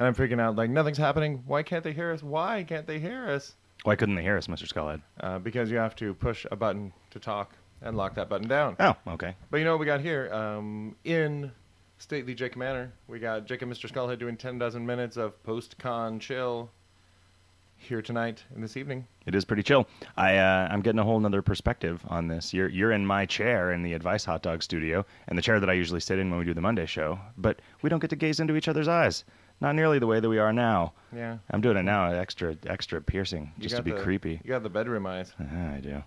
And I'm freaking out, like nothing's happening. Why can't they hear us? Why can't they hear us? Why couldn't they hear us, Mr. Skullhead? Uh, because you have to push a button to talk and lock that button down. Oh, okay. But you know what we got here? Um, in stately Jacob Manor, we got Jacob Mr. Skullhead doing 10 dozen minutes of post-con chill here tonight and this evening. It is pretty chill. I uh, I'm getting a whole nother perspective on this. You're you're in my chair in the Advice Hot Dog Studio, and the chair that I usually sit in when we do the Monday show. But we don't get to gaze into each other's eyes. Not nearly the way that we are now. Yeah. I'm doing it now, extra extra piercing, You just to got be the- creepy. You got the bedroom eyes. Uh, I do.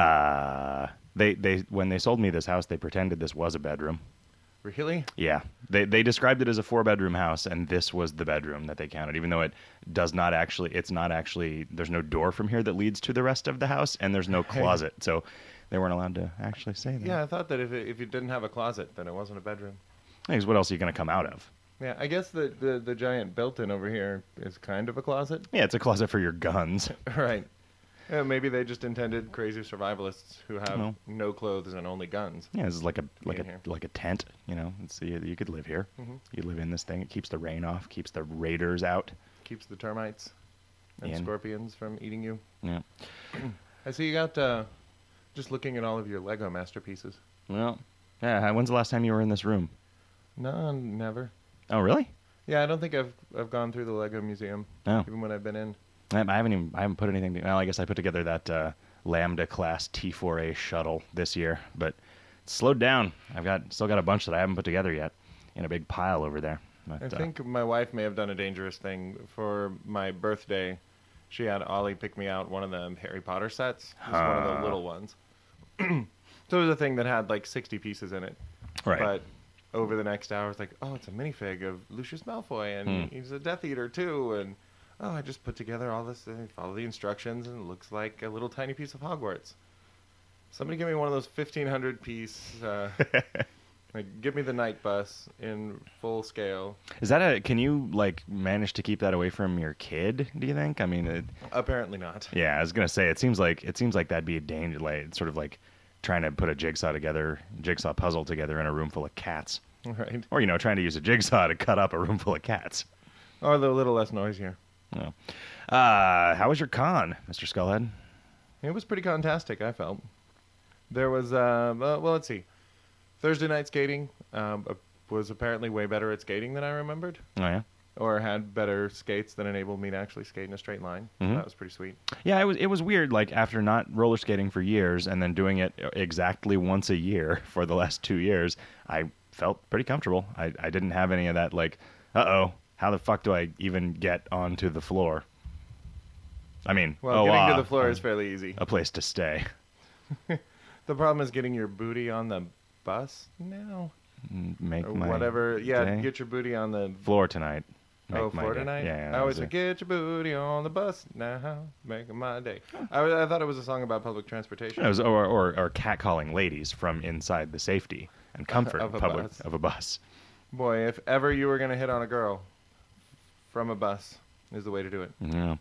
Uh, they they when they sold me this house, they pretended this was a bedroom. Really? Yeah, they they described it as a four bedroom house, and this was the bedroom that they counted, even though it does not actually. It's not actually. There's no door from here that leads to the rest of the house, and there's no closet, so they weren't allowed to actually say that. Yeah, I thought that if it, if you didn't have a closet, then it wasn't a bedroom. Because what else are you going to come out of? Yeah, I guess the, the, the giant built-in over here is kind of a closet. Yeah, it's a closet for your guns. right. Yeah, maybe they just intended crazy survivalists who have No. no clothes and only guns. Yeah, this is like a like a here. like a tent. You know, it's, you, you could live here. Mhm. You live in this thing. It keeps the rain off, keeps the raiders out. Keeps the termites and In. scorpions from eating you. Yeah. I see you got uh, just looking at all of your Lego masterpieces. Well, yeah. When's the last time you were in this room? No, never. Oh, really? Yeah, I don't think I've I've gone through the Lego museum No. even when I've been in. I I haven't even I haven't put anything. Well, I guess I put together that uh, Lambda class T4A shuttle this year, but it's slowed down. I've got still got a bunch that I haven't put together yet in a big pile over there. But, I uh, think my wife may have done a dangerous thing for my birthday. She had Ollie pick me out one of the Harry Potter sets, just one of the little ones. so it was a thing that had like 60 pieces in it. right. But over the next hour, it's like, oh, it's a minifig of Lucius Malfoy, and Hmm. he's a Death Eater too. And oh, I just put together all this, and follow the instructions, and it looks like a little tiny piece of Hogwarts. Somebody give me one of those 1500 piece. Uh, like, give me the night bus in full scale. Is that a? Can you like manage to keep that away from your kid? Do you think? I mean, it, Apparently not. yeah. I was gonna say it seems like it seems like that'd be a danger. Like sort of like trying to put a jigsaw together, jigsaw puzzle together in a room full of cats, Right. or you know, trying to use a jigsaw to cut up a room full of cats. Or they're a little less noisier. No. Uh, how was your con, Mr. Skullhead? It was pretty fantastic, I felt. There was, uh, well, well, let's see. Thursday night skating um, uh, was apparently way better at skating than I remembered, Oh yeah. Or had better skates that enabled me to actually skate in a straight line. Mhm. That was pretty sweet. Yeah, it was it was weird. Like after not roller skating for years and then doing it exactly once a year for the last two years, I felt pretty comfortable. I, I didn't have any of that like, uh oh, how the fuck do I even get onto the floor? I mean, Well, oh, getting ah, to the floor is fairly easy. a place to stay. The problem is getting your booty on the bus now, Make or my whatever. Yeah, day. get your booty on the floor tonight. Oh, Make my for day. tonight? Yeah, I always say, get your booty on the bus now, making my day. I, I thought it was a song about public transportation. it. It was or, or or catcalling ladies from inside the safety and comfort Of a public bus. of a bus. Boy, if ever you were going to hit on a girl from a bus, is the way to do it. Yeah.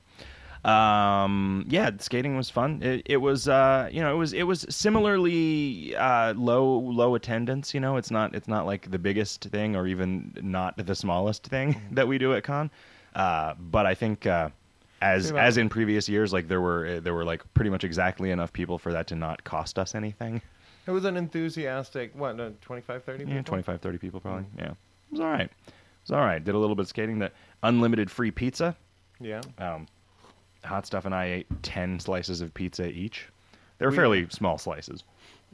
Um, yeah, skating was fun. It, it was, uh, you know, it was it was similarly uh, low low attendance. You know, it's not it's not like the biggest thing or even not the smallest thing that we do at con. Uh, but I think uh, as as in previous years, like there were there were like pretty much exactly enough people for that to not cost us anything. It was an enthusiastic, what, uh, 25, 30 people? Yeah, 25, 30 people probably. Yeah, it was all right. It was all right. Did a little bit of skating. That unlimited free pizza. Yeah. Um, Hot Stuff and I ate 10 slices of pizza each. They were We- fairly small slices.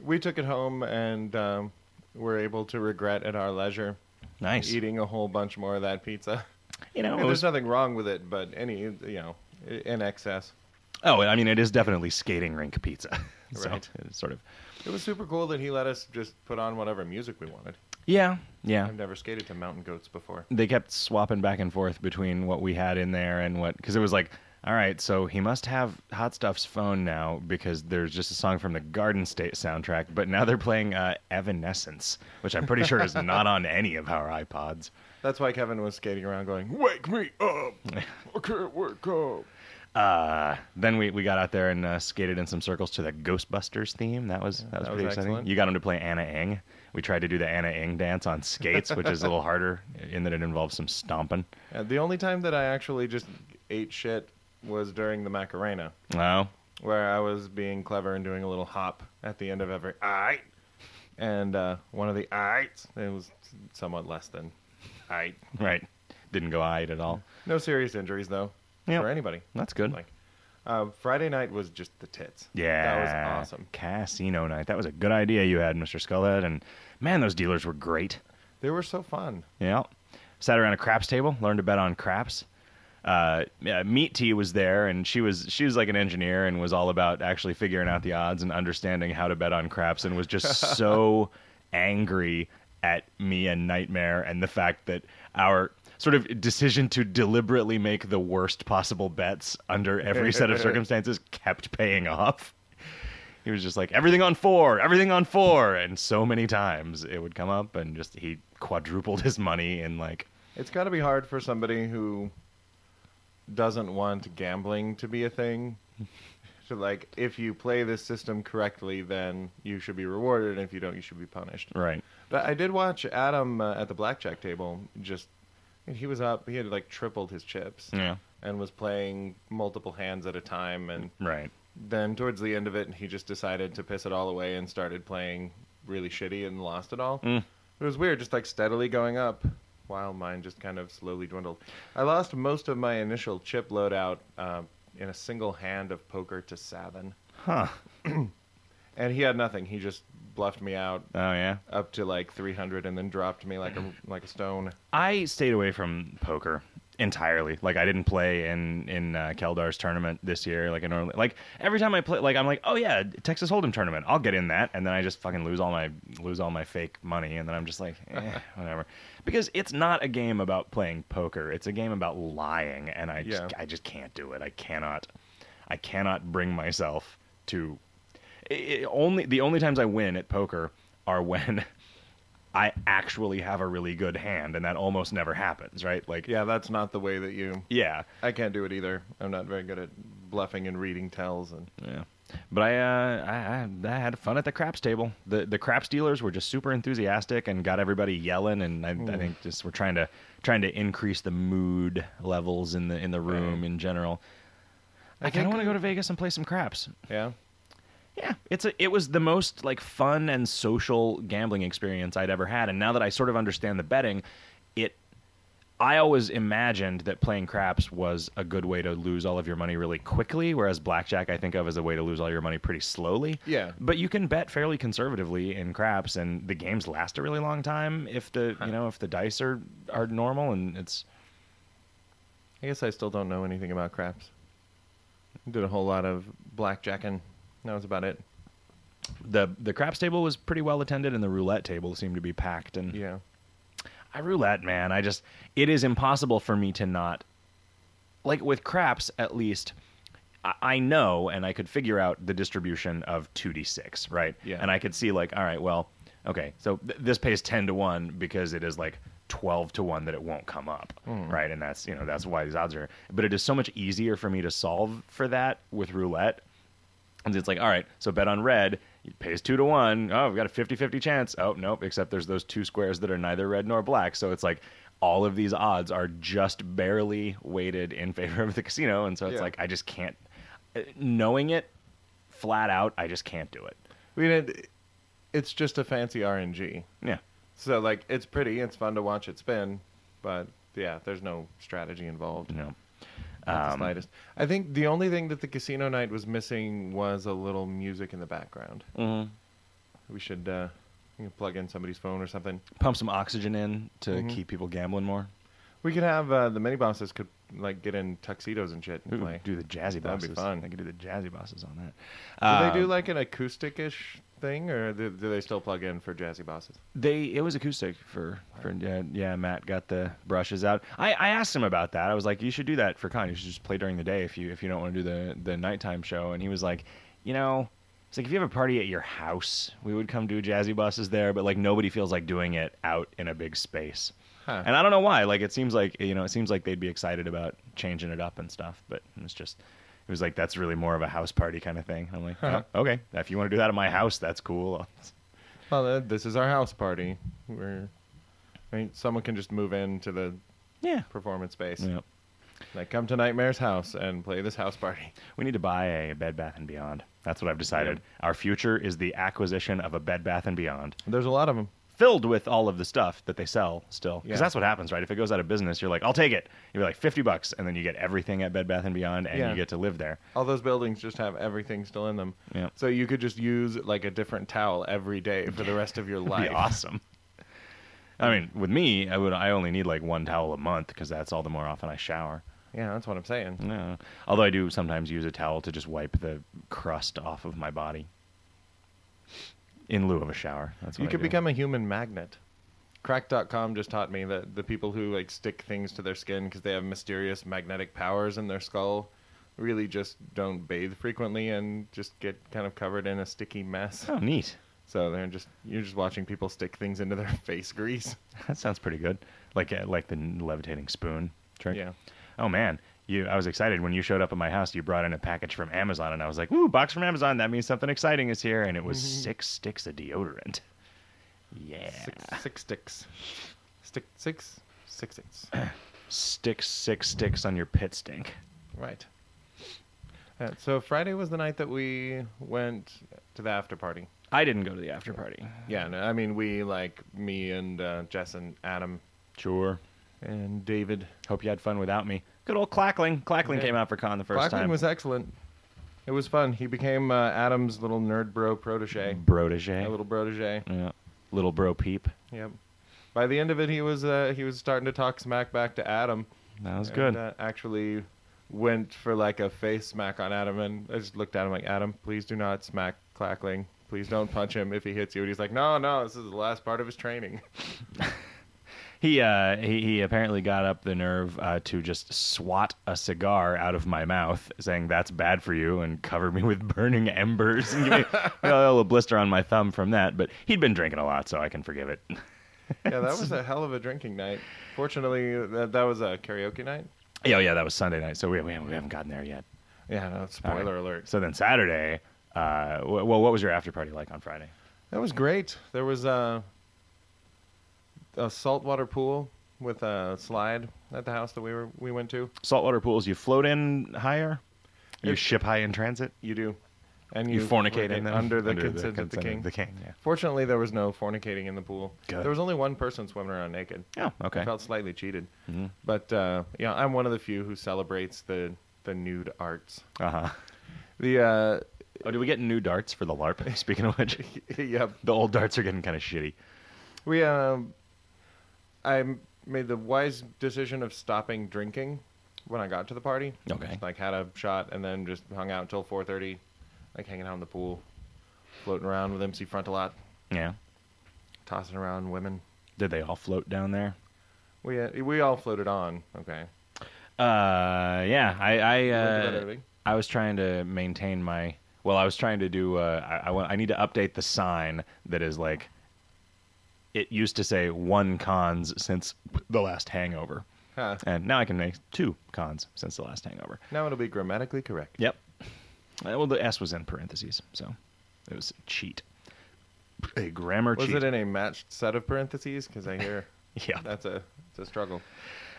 We took it home and um, were able to regret at our leisure Nice. eating a whole bunch more of that pizza. You know, And it there's nothing wrong with it, but any, you know, i- in excess. oh, I mean, it is definitely skating rink pizza. so Right. it's sort of. It was super cool that he let us just put on whatever music we wanted. Yeah, yeah. I've never skated to Mountain Goats before. They kept swapping back and forth between what we had in there and what. Because it was like, all right, so he must have Hot Stuff's phone now because there's just a song from the Garden State soundtrack, but now they're playing uh, Evanescence, which I'm pretty sure is not on any of our iPods. That's why Kevin was skating around going, Wake me up! I can't wake up! Uh, then we, we got out there and uh, skated in some circles to the Ghostbusters theme. That was that was that pretty was exciting. You got him to play Anna Ing. We tried to do the Anna Ing dance on skates, which is a little harder in that it involves some stomping. Uh, the only time that I actually just ate shit was during the Macarena, Oh, where I was being clever and doing a little hop at the end of every aight. And uh, one of the aights, it was somewhat less than aight. right. Didn't go eyed at all. No serious injuries, though, Yep. for anybody. That's good. Like, uh, Friday night was just the tits. Yeah, That was awesome. Casino night. That was a good idea you had, Mr. Skullhead. And man, those dealers were great. They were so fun. Yeah. Sat around a craps table, learned to bet on craps. Uh, Meat Tea was there, and she was she was like an engineer and was all about actually figuring out the odds and understanding how to bet on craps, and was just so angry at me and Nightmare and the fact that our sort of decision to deliberately make the worst possible bets under every set of circumstances kept paying off. He was just like everything on four, everything on four, and so many times it would come up, and just he quadrupled his money in like It's got to be hard for somebody who doesn't want gambling to be a thing. So, like, if you play this system correctly, then you should be rewarded, and if you don't, you should be punished. right. But I did watch Adam uh, at the blackjack table. Just he was up. He had like tripled his chips Yeah. and was playing multiple hands at a time. And Right. then towards the end of it, he just decided to piss it all away and started playing really shitty and lost it all. Mm. It was weird, just like steadily going up, while mine just kind of slowly dwindled. I lost most of my initial chip loadout uh, in a single hand of poker to Savin, Huh. and he had nothing. He just bluffed me out Oh yeah. up to like 300 and then dropped me like a like a stone. I stayed away from poker entirely. Like I didn't play in in uh, Keldar's tournament this year. Like I normally like every time I play, like I'm like, oh yeah, Texas Hold'em tournament. I'll get in that, and then I just fucking lose all my lose all my fake money, and then I'm just like, eh, whatever. Because it's not a game about playing poker. It's a game about lying, and I just, Yeah. I just can't do it. I cannot. I cannot bring myself to. It, it only the only times I win at poker are when I actually have a really good hand, and that almost never happens, right? Like, Yeah, that's not the way that you. yeah, I can't do it either. I'm not very good at bluffing and reading tells and. yeah. But I, uh, I, I, I had fun at the craps table. The the craps dealers were just super enthusiastic and got everybody yelling, and I, I think just we're trying to trying to increase the mood levels in the in the room Right. in general. I, I kind of want to go to Vegas and play some craps. Yeah. Yeah, it's a, it was the most like fun and social gambling experience I'd ever had, and now that I sort of understand the betting, it. I always imagined that playing craps was a good way to lose all of your money really quickly, whereas blackjack I think of as a way to lose all your money pretty slowly. Yeah. But you can bet fairly conservatively in craps, and the games last a really long time if the you know if the dice are are normal and it's I guess I still don't know anything about craps. Did a whole lot of blackjacking. That was about it. the the craps table was pretty well attended, and the roulette table seemed to be packed and Yeah. I roulette, man. I just it is impossible for me to not like with craps at least. I- I know, and I could figure out the distribution of two d six, right? Yeah. And I could see like, all right, well, okay, so th- this pays ten to one because it is like twelve to one that it won't come up, hmm. right? And that's you know that's why these odds are. But it is so much easier for me to solve for that with roulette and it's like, all right, so bet on red, it pays two to one. Oh, we've got a 50 50 chance. Oh, nope, except there's those two squares that are neither red nor black. So it's like all of these odds are just barely weighted in favor of the casino. And so it's Yeah. like, I just can't, knowing it flat out, I just can't do it. I mean, it, it's just a fancy RNG. Yeah. So, like, it's pretty. It's fun to watch it spin. But, yeah, there's no strategy involved. Know, Not the Um, slightest. I think the only thing that the casino night was missing was a little music in the background. mhm. We should uh, plug in somebody's phone or something. pump some oxygen in to Mhm. keep people gambling more. We could have uh, the mini bosses could like get in tuxedos and shit and Ooh, play. do the jazzy bosses. That'd bosses. be fun. I could do the jazzy bosses on that. Do they do Um, like an acoustic-ish thing, or do, do they still plug in for jazzy bosses? They it was acoustic for for yeah, yeah Matt got the brushes out. I, I asked him about that. I was like, you should do that for con. You should just play during the day if you if you don't want to do the the nighttime show. And he was like, you know, it's like if you have a party at your house, we would come do jazzy bosses there, but like nobody feels like doing it out in a big space. Huh. And I don't know why. Like it seems like you know, it seems like they'd be excited about changing it up and stuff, but it's just it was like that's really more of a house party kind of thing. I'm like, Huh. oh, okay, if you want to do that at my house, that's cool. Well, uh, this is our house party. We're, I mean, someone can just move into the Yeah. performance space. Yeah. Like, come to Nightmare's house and play this house party. We need to buy a Bed Bath and Beyond. That's what I've decided. Our future is the acquisition of a Bed Bath and Beyond, There's a lot of them. Filled with all of the stuff that they sell still. Because Yeah. that's what happens, right? If it goes out of business, you're like, I'll take it. You're like fifty bucks, and then you get everything at Bed Bath and Beyond, and Yeah. you get to live there. All those buildings just have everything still in them. Yeah. So you could just use like a different towel every day for the rest of your That'd life. be awesome. I mean, with me, I would. I only need like one towel a month because that's all the more often I shower. Yeah, that's what I'm saying. No. Although I do sometimes use a towel to just wipe the crust off of my body in lieu of a shower. That's what You I could do. become a human magnet. Cracked.com just taught me that the people who like stick things to their skin because they have mysterious magnetic powers in their skull really just don't bathe frequently and just get kind of covered in a sticky mess. Oh, neat. So they're just you're just watching people stick things into their face grease. That sounds pretty good. Like uh, like the levitating spoon trick. Yeah. Oh man, you. I was excited when you showed up at my house. You brought in a package from Amazon, and I was like, "Ooh, box from Amazon! That means something exciting is here." And it was six sticks of deodorant. Yeah. Six, six sticks. Stick six, six sticks, Stick six sticks on your pit stink. right. Uh, so Friday was the night that we went to the after party. I didn't go to the after party. Yeah, no, I mean we like me and uh, Jess and Adam Sure. and David. Hope you had fun without me. Good old Clackling. Clackling Yeah. came out for con the first Blackman time. was excellent. It was fun. He became uh, Adam's little nerd bro protege. Protege. A little protege. Yeah. Little bro peep. Yep. By the end of it, he was uh, he was starting to talk smack back to Adam. That was and, good. Uh, actually, went for like a face smack on Adam, and I just looked at him like, Adam, please do not smack Clackling. Please don't punch him if he hits you. And he's like, No, no, this is the last part of his training. He uh he, he apparently got up the nerve uh, to just swat a cigar out of my mouth, saying that's bad for you, and cover me with burning embers and give me a little blister on my thumb from that. But he'd been drinking a lot, so I can forgive it. yeah, that was a hell of a drinking night. Fortunately, that, that was a karaoke night. yeah, yeah, that was Sunday night, so we we haven't, we haven't gotten there yet. Yeah, no, spoiler right. alert. So then Saturday, uh, w- well, what was your after party like on Friday? That was great. There was a, a saltwater pool with a slide at the house that we were we went to. Saltwater pools, you float in higher, you It- ship high in transit, You do, and you, fornicate in them under the consent of the consent king. The king, yeah. Fortunately, there was no fornicating in the pool. Good. There was only one person swimming around naked. Oh, okay. I felt slightly cheated, Mhm. but uh, yeah, I'm one of the few who celebrates the the nude arts. Uh huh. The uh, Oh, do we get new darts for the LARP? Speaking of which, yep, the old darts are getting kind of shitty. we um, I made the wise decision of stopping drinking when I got to the party. Okay. Like had a shot and then just hung out until 4:30, like hanging out in the pool, floating around with MC Frontalot, Yeah. tossing around women. Did they all float down there? We uh, we all floated on. Okay. Uh, yeah. I I uh? I was trying to maintain my. Well, I was trying to do. Uh, I, I want. I need to update the sign that is like. It used to say one cons since the last hangover, Huh. and now I can make two cons since the last hangover. Now it'll be grammatically correct. Yep. Uh, well, the S was in parentheses, so it was a cheat. A grammar Was cheat. it in a matched set of parentheses? Because I hear yeah. that's a it's a struggle.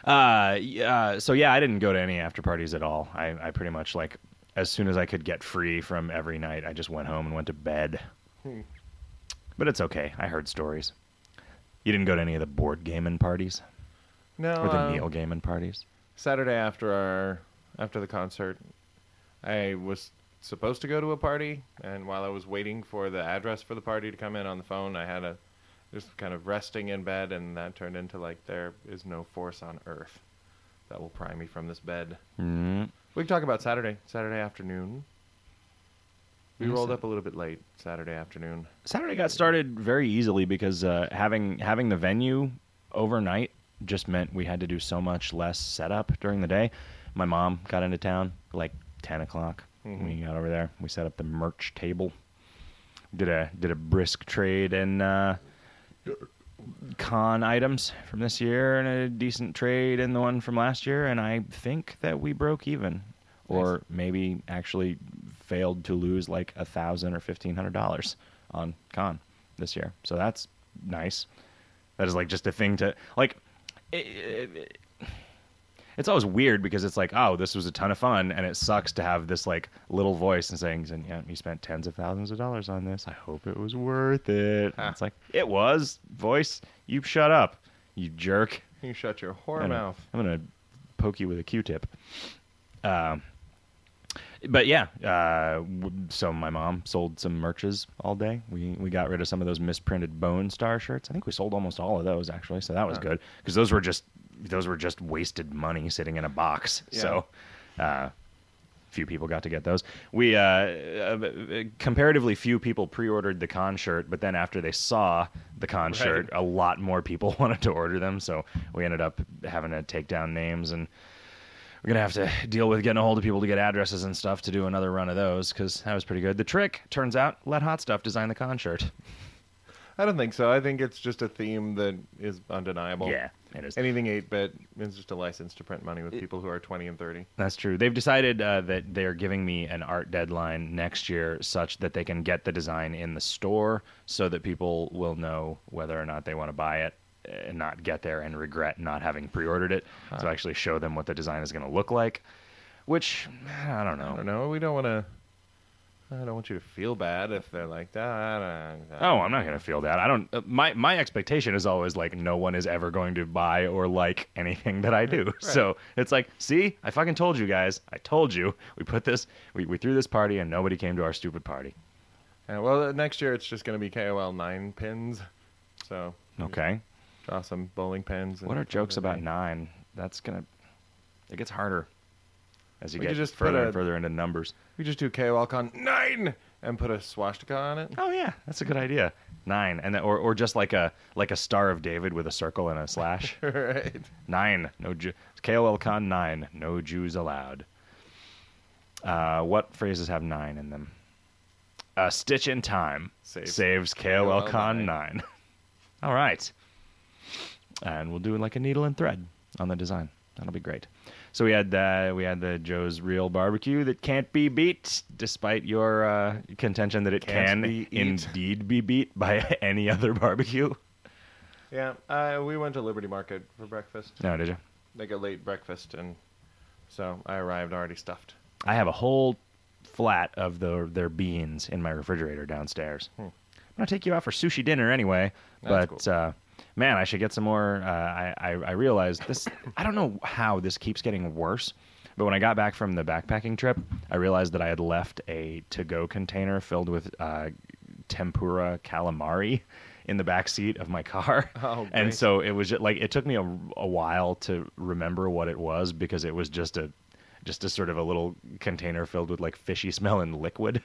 Uh, yeah, so yeah, I didn't go to any after parties at all. I, I pretty much like as soon as I could get free from every night, I just went home and went to bed. Hmm. But it's okay. I heard stories. You didn't go to any of the board gaming parties No. or the uh, meal gaming parties. Saturday after our after the concert, I was supposed to go to a party, and while I was waiting for the address for the party to come in on the phone, I had a just kind of resting in bed, and that turned into like there is no force on earth that will pry me from this bed. Mm. We can talk about Saturday, Saturday afternoon. We rolled up a little bit late Saturday afternoon. Saturday got started very easily because uh, having having the venue overnight just meant we had to do so much less setup during the day. My mom got into town like ten o'clock. Mhm. We got over there. We set up the merch table. Did a did a brisk trade and uh, con items from this year and a decent trade in the one from last year, and I think that we broke even, or Nice. maybe actually failed to lose like a thousand or fifteen hundred dollars on con this year. So that's nice. That is like just a thing to like. It, it, it's always weird because it's like, oh, this was a ton of fun, and it sucks to have this like little voice and saying, saying, yeah, you spent tens of thousands of dollars on this. I hope it was worth it. And Ah. It's like it was. Voice, you shut up, you jerk. You shut your whore I'm gonna- mouth. I'm gonna poke you with a Q-tip. Um, but yeah, uh, so my mom sold some merches all day. We we got rid of some of those misprinted Bone Star shirts. I think we sold almost all of those actually, so that was good because those were just those were just wasted money sitting in a box. Yeah. So. Uh, few people got to get those. We uh, uh, comparatively few people pre-ordered the con shirt, but then after they saw the con Right. shirt, a lot more people wanted to order them. So we ended up having to take down names, and we're gonna have to deal with getting a hold of people to get addresses and stuff to do another run of those because that was pretty good. The trick turns out, let Hot Stuff design the con shirt. I don't think so. I think it's just a theme that is undeniable. yeah, it is. Anything 8 bit is just a license to print money with people who are 20 and 30. That's true. They've decided uh, that they're giving me an art deadline next year such that they can get the design in the store so that people will know whether or not they want to buy it and not get there and regret not having pre ordered it. So actually show them what the design is going to look like, which I don't know. I don't know. We don't want to. I don't want you to feel bad if they're like that. Oh, I'm not going to feel that. I don't. Uh, my my expectation is always like no one is ever going to buy or like anything that I do. So it's like, see, I fucking told you guys. I told you. We put this. We we threw this party and nobody came to our stupid party. Yeah, well, uh, next year it's just going to be KOL 9 pins. So Okay. Draw some bowling pins. and What are jokes about nine? That's gonna. It gets harder as you We get just further a- and further into numbers. We just do KOL Con 9 and put a swastika on it. Oh yeah, that's a good idea. Nine, and then, or or just like a like a Star of David with a circle and a slash. right. nine, no Jew. KOL Con nine, no Jews allowed. Uh, what phrases have nine in them? A stitch in time Saves saves KOL KOL Con nine. nine. All right, and we'll do like a needle and thread on the design. That'll be great. So we had uh, we had the Joe's Real Barbecue that can't be beat, despite your uh, contention that it Can't can be eat. indeed be beat by any other barbecue. Yeah, uh, we went to Liberty Market for breakfast, No, did you? like a late breakfast, and so I arrived already stuffed. I have a whole flat of the, their beans in my refrigerator downstairs. Hmm. I'm gonna take you out for sushi dinner anyway, That's but uh, man, I should get some more. Uh, I, I I realized this. I don't know how this keeps getting worse, but when I got back from the backpacking trip, I realized that I had left a to-go container filled with uh, tempura calamari in the back seat of my car. Oh, and so it was just, like it took me a, a while to remember what it was because it was just a just a sort of a little container filled with like fishy smelling liquid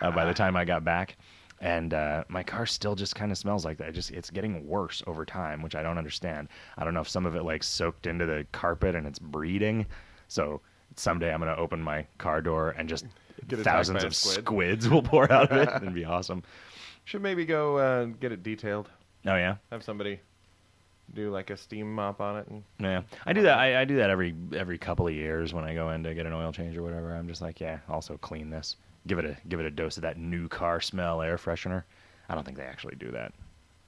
uh, by the time I got back. And uh, my car still just kind of smells like that. It just it's getting worse over time, which I don't understand. I don't know if some of it like soaked into the carpet and it's breeding. So someday I'm gonna open my car door and just Get thousands of squid. squids will pour out of it. It'd be awesome. Should maybe go uh, get it detailed. Oh yeah. Have somebody do like a steam mop on it. And Yeah, I do that. I, I do that every every couple of years when I go in to get an oil change or whatever. I'm just like, yeah, also clean this. Give it a give it a dose of that new car smell air freshener. I don't think they actually do that.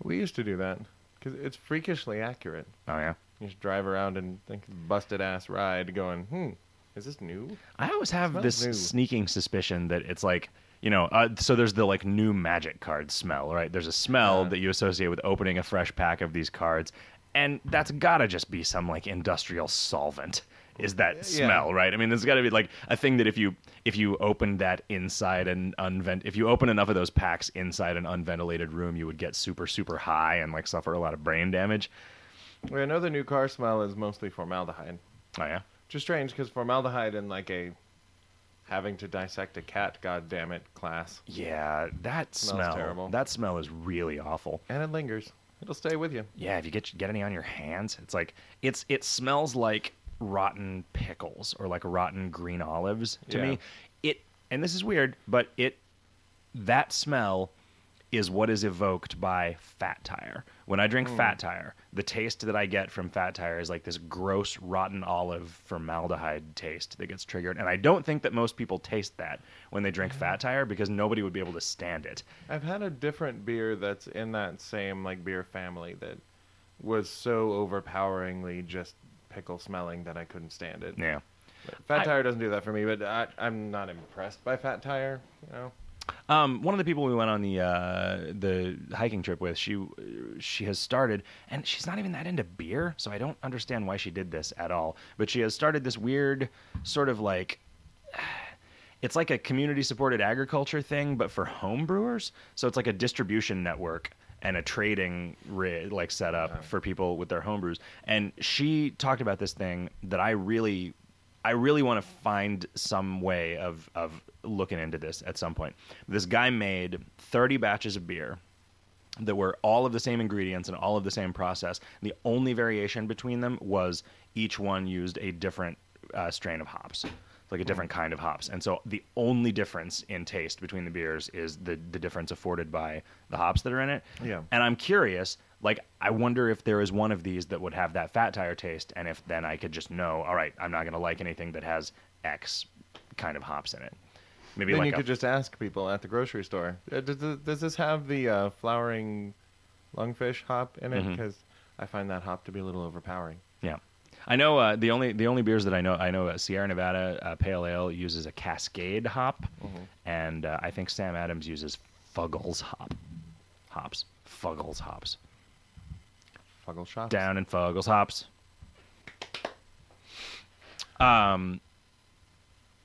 we used to do that because it's freakishly accurate. Oh yeah, You just drive around and think busted ass ride, going, hmm, is this new? I always have this new. sneaking suspicion that it's like you know. Uh, so there's the like new magic card smell, right? There's a smell Yeah. that you associate with opening a fresh pack of these cards, and that's gotta just be some like industrial solvent. Is that Yeah. smell right? I mean, there's got to be like a thing that if you if you opened that inside an unvent if you open enough of those packs inside an unventilated room, you would get super super high and like suffer a lot of brain damage. Well, I know the new car smell is mostly formaldehyde. Oh yeah, Which is strange because formaldehyde in like a having to dissect a cat, god damn it, class. yeah, that smell terrible. that smell is really awful. And it lingers. It'll stay with you. Yeah, if you get get any on your hands, it's like it's it smells like rotten pickles or like rotten green olives to Yeah. me. It and this is weird, but it that smell is what is evoked by Fat Tire. When I drink hmm. Fat Tire, the taste that I get from Fat Tire is like this gross, rotten olive formaldehyde taste that gets triggered. And I don't think that most people taste that when they drink Fat Tire because nobody would be able to stand it. I've had a different beer that's in that same like beer family that was so overpoweringly just pickle smelling that I couldn't stand it. Yeah. But Fat I- Tire doesn't do that for me, but I, I'm not impressed by Fat Tire. You know, Um, one of the people we went on the uh, the hiking trip with, she she has started, and she's not even that into beer, so I don't understand why she did this at all. But she has started this weird sort of like it's like a community supported agriculture thing, but for home brewers. So it's like a distribution network and a trading rig like setup Okay. for people with their home brews. And she talked about this thing that I really, I really want to find some way of of looking into this at some point. This guy made thirty batches of beer that were all of the same ingredients and all of the same process. The only variation between them was each one used a different uh, strain of hops, like a different kind of hops. And so the only difference in taste between the beers is the the difference afforded by the hops that are in it. Yeah. And I'm curious, like I wonder if there is one of these that would have that fat tire taste, and if then I could just know, all right, I'm not going to like anything that has X kind of hops in it. Maybe then like you a- could just ask people at the grocery store, uh, does, this- does this have the uh, flowering lungfish hop in it? Because I find that hop to be a little overpowering. Yeah, I know uh, the only the only beers that I know I know uh, Sierra Nevada uh, Pale Ale uses a Cascade hop, and uh, I think Sam Adams uses Fuggles hop, hops, Fuggles hops, Fuggle shops. down in Fuggles hops. Um,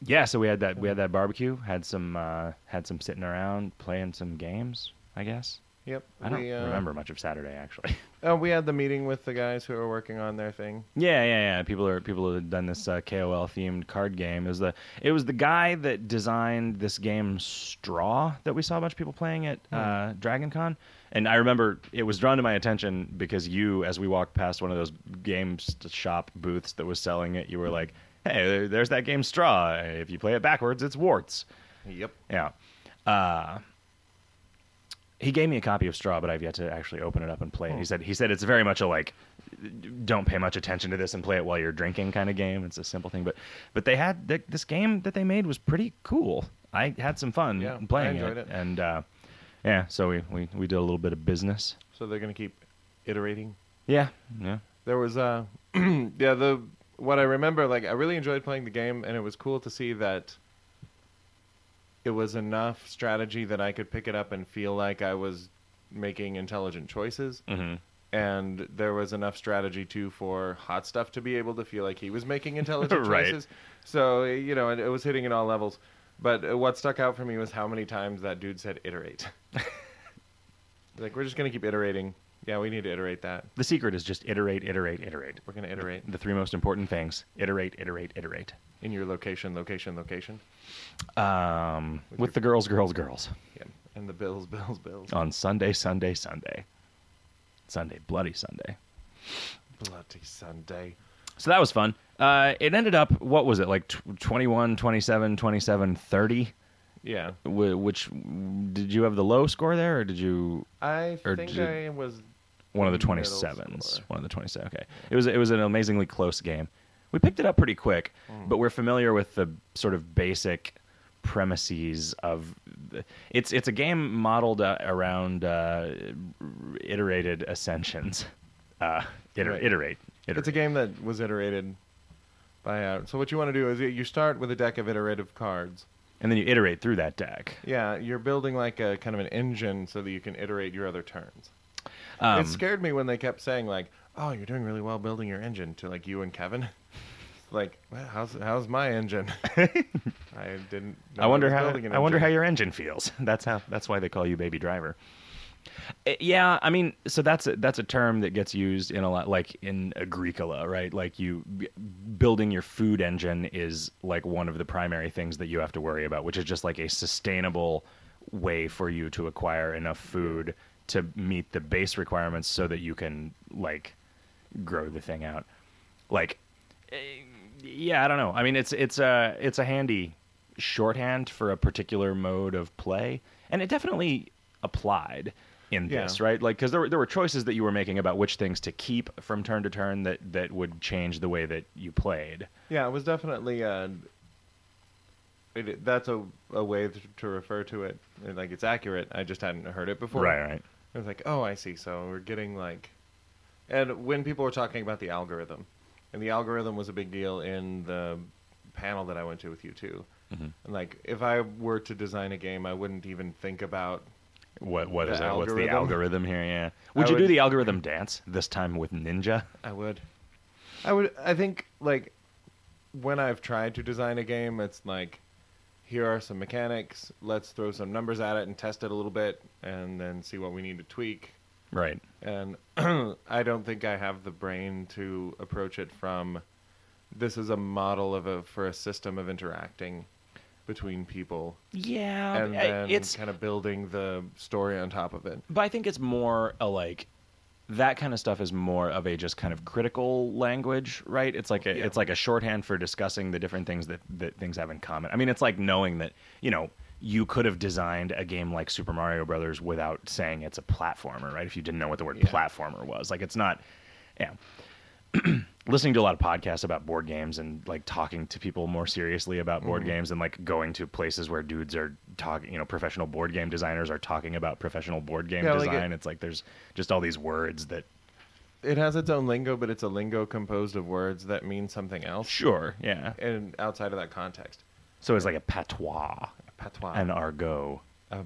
yeah, so we had that we had that barbecue, had some uh, had some sitting around playing some games. I guess Yep. I don't we, uh, remember much of Saturday actually. Oh, we had the meeting with the guys who are working on their thing. Yeah, yeah, yeah. People are people have done this uh, KOL themed card game. It was the it was the guy that designed this game Straw that we saw a bunch of people playing at uh, Dragon Con. And I remember it was drawn to my attention because you, as we walked past one of those game shop booths that was selling it, you were like, "Hey, there's that game Straw. If you play it backwards, it's warts." Yep. Yeah. Uh, he gave me a copy of Straw, but I've yet to actually open it up and play it. He said he said it's very much a like don't pay much attention to this and play it while you're drinking kind of game. It's a simple thing, but but they had th- this game that they made was pretty cool. I had some fun Yeah, playing I enjoyed it. and uh, yeah, so we, we we did a little bit of business. So they're going to keep iterating. Yeah, yeah. There was uh yeah, the what I remember like I really enjoyed playing the game and it was cool to see that it was enough strategy that I could pick it up and feel like I was making intelligent choices hmm and there was enough strategy too for hot stuff to be able to feel like he was making intelligent Right. choices. So, you know, it, it was hitting at all levels. But uh, what stuck out for me was how many times that dude said iterate. like we're just going to keep iterating. Yeah, we need to iterate that. The secret is just iterate, iterate, iterate. We're going to iterate The three most important things: iterate, iterate, iterate. in your location, location, location. Um, With with your- the girls, girls, girls. Yeah. And the bills, bills, bills. on Sunday, Sunday, Sunday. Sunday, bloody Sunday. Bloody Sunday. So that was fun. Uh, it ended up, what was it, like tw 21, 27, 27, 30? Yeah. Which, did you have the low score there, or did you I think did- I was one of the 27s? One of the 27. Okay. It was, it was an amazingly close game. We picked it up pretty quick, Hmm. but we're familiar with the sort of basic premises of the, it's it's a game modeled uh, around uh, iterated ascensions. Uh, iter- Right. iterate, iterate. It's a game that was iterated by uh, so what you want to do is you start with a deck of iterative cards. and then you iterate through that deck. Yeah, you're building like a kind of an engine so that you can iterate your other turns. Um, it scared me when they kept saying like, "Oh, you're doing really well building your engine." To like you and Kevin, like, well, how's how's my engine? I didn't. Know I wonder was how building an I wonder how your engine feels. That's how that's why they call you Baby Driver. Uh, Yeah, I mean, so that's a, that's a term that gets used in a lot, like in Agricola, right? Like you building your food engine is like one of the primary things that you have to worry about, which is just like a sustainable way for you to acquire enough food to meet the base requirements, so that you can like grow the thing out. Like, eh, yeah, I don't know. I mean, it's it's a it's a handy shorthand for a particular mode of play, and it definitely applied in Yeah. this, right? Like, because there were there were choices that you were making about which things to keep from turn to turn that that would change the way that you played. Yeah, it was definitely. Uh, it, that's a, a way to, to refer to it. Like it's accurate. I just hadn't heard it before. Right, right. I was like, oh, I see. So we're getting like, and when people were talking about the algorithm, and the algorithm was a big deal in the panel that I went to with you too. Mhm. And like, if I were to design a game, I wouldn't even think about. What what The is it? What's the algorithm. here? Yeah. Would I you do the algorithm dance this time with Ninja? I would. I would. I think like when I've tried to design a game, it's like here are some mechanics. Let's throw some numbers at it and test it a little bit, and then see what we need to tweak. Right. And I don't think I have the brain to approach it from this is a model of a for a system of interacting between people, Yeah, and then it's kind of building the story on top of it. But I think it's more a like that kind of stuff is more of a just kind of critical language, right? It's like a Yeah. it's like a shorthand for discussing the different things that that things have in common. I mean, it's like knowing that you know you could have designed a game like Super Mario Brothers without saying it's a platformer, right? If you didn't know what the word Yeah. platformer was, like it's not, yeah. listening to a lot of podcasts about board games and like talking to people more seriously about board Mm-hmm. games and like going to places where dudes are talking you know professional board game designers are talking about professional board game Yeah, like design it- it's like there's just all these words that It has its own lingo, but it's a lingo composed of words that mean something else, sure yeah. And outside of that context, so it's like a patois. Patois. An argot uh,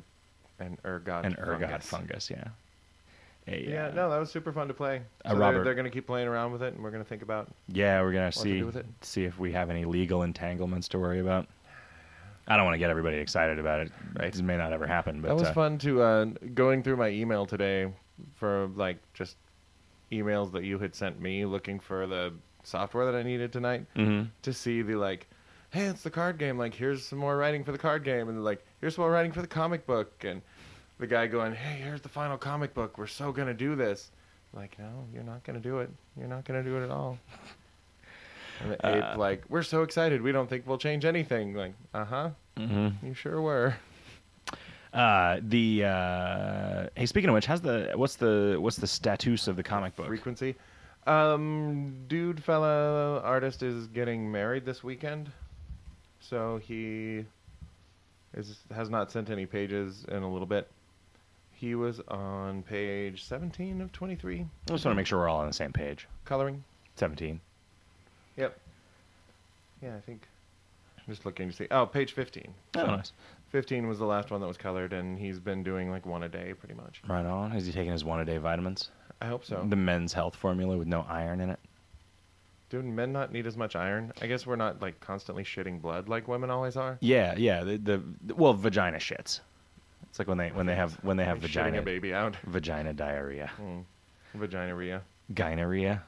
an ergot, an ergot fungus. fungus yeah a, Yeah, uh, no, that was super fun to play. Uh, So Robert- they're, they're going to keep playing around with it, and we're going to think about. yeah we're see do with it. see if we have any legal entanglements to worry about i don't want to get everybody excited about it right it may not ever happen but that was uh, fun to uh, going through my email today for like just emails that you had sent me looking for the software that I needed tonight mhm. to see the like, hey, it's the card game. Like, here's some more writing for the card game, and like, here's some more writing for the comic book, and the guy going, hey, here's the final comic book. We're so gonna do this. Like, no, you're not gonna do it. You're not gonna do it at all. And the ape Uh, like, we're so excited. We don't think we'll change anything. Like, uh huh. Mhm. You sure were. Uh, the uh, hey, speaking of which, how's the what's the what's the status of the comic book? frequency. Um, dude, fellow artist is getting married this weekend, so he is has not sent any pages in a little bit. He was on page seventeen of twenty-three. I just want to make sure we're all on the same page. Coloring. Seventeen. Yep. Yeah, I think. I'm just looking to see. Oh, page fifteen. Oh, So nice. Fifteen was the last one that was colored, and he's been doing like one a day, pretty much. Right on. Is he taking his one a day vitamins? I hope so. The men's health formula with no iron in it. Do men not need as much iron? I guess we're not like constantly shitting blood like women always are. Yeah, yeah. The, the, the- well, vagina shits. It's like when they when they have when they have Like vagina a baby out. vagina diarrhea, Mm. Vaginaria. gynorrhea,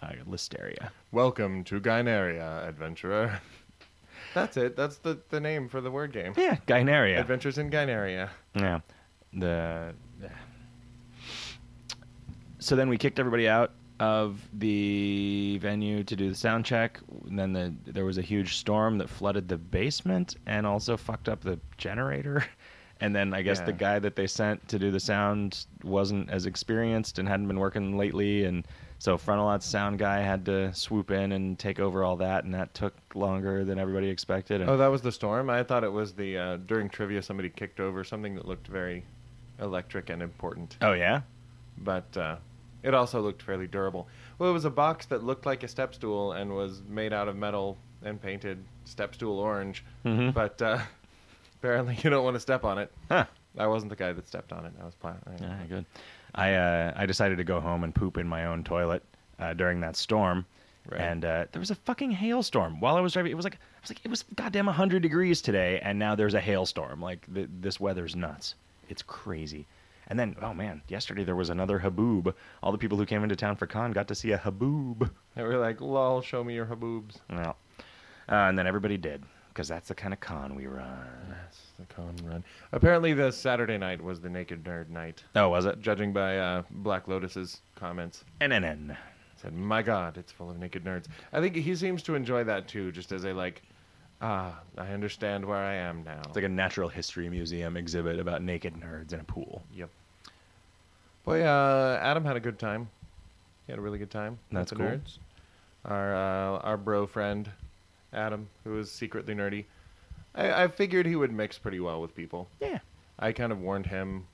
uh, listeria. Welcome to Gynaria, adventurer. That's it. That's the, the name for the word game. Yeah, gynaria. Adventures in Gynaria. Yeah. The so then we kicked everybody out of the venue to do the sound check. And then the there was a huge storm that flooded the basement and also fucked up the generator. And then I guess the guy that they sent to do the sound wasn't as experienced and hadn't been working lately and so Frontalot's sound guy had to swoop in and take over all that and that took longer than everybody expected. And Oh, that was the storm? I thought it was the, uh, during trivia, somebody kicked over something that looked very electric and important. oh yeah? But uh, it also looked fairly durable. Well, it was a box that looked like a step stool and was made out of metal and painted step stool orange. Mhm. But uh, apparently you don't want to step on it. Huh. I wasn't the guy that stepped on it. I was planning. Yeah, good. I uh, I decided to go home and poop in my own toilet uh, during that storm, Right. and uh, there was a fucking hailstorm while I was driving. It was like I was like it was goddamn hundred degrees today, and now there's a hailstorm. Like th- this weather's nuts. It's crazy. And then oh man, yesterday there was another haboob. All the people who came into town for con got to see a haboob. They were like, lol, show me your haboobs. Well, uh, and then everybody did because that's the kind of con we run. That's the con run. Apparently, the Saturday night was the Naked Nerd night. Oh, was it? Judging by uh, Black Lotus's comments, NNN. said, "My God, it's full of naked nerds." I think he seems to enjoy that too, just as a like, ah, I understand where I am now. It's like a natural history museum exhibit about naked nerds in a pool. Yep. Boy, uh, Adam had a good time. He had a really good time. That's cool. nerds. Our uh, our bro friend, Adam, who was secretly nerdy. I, I figured he would mix pretty well with people. Yeah. I kind of warned him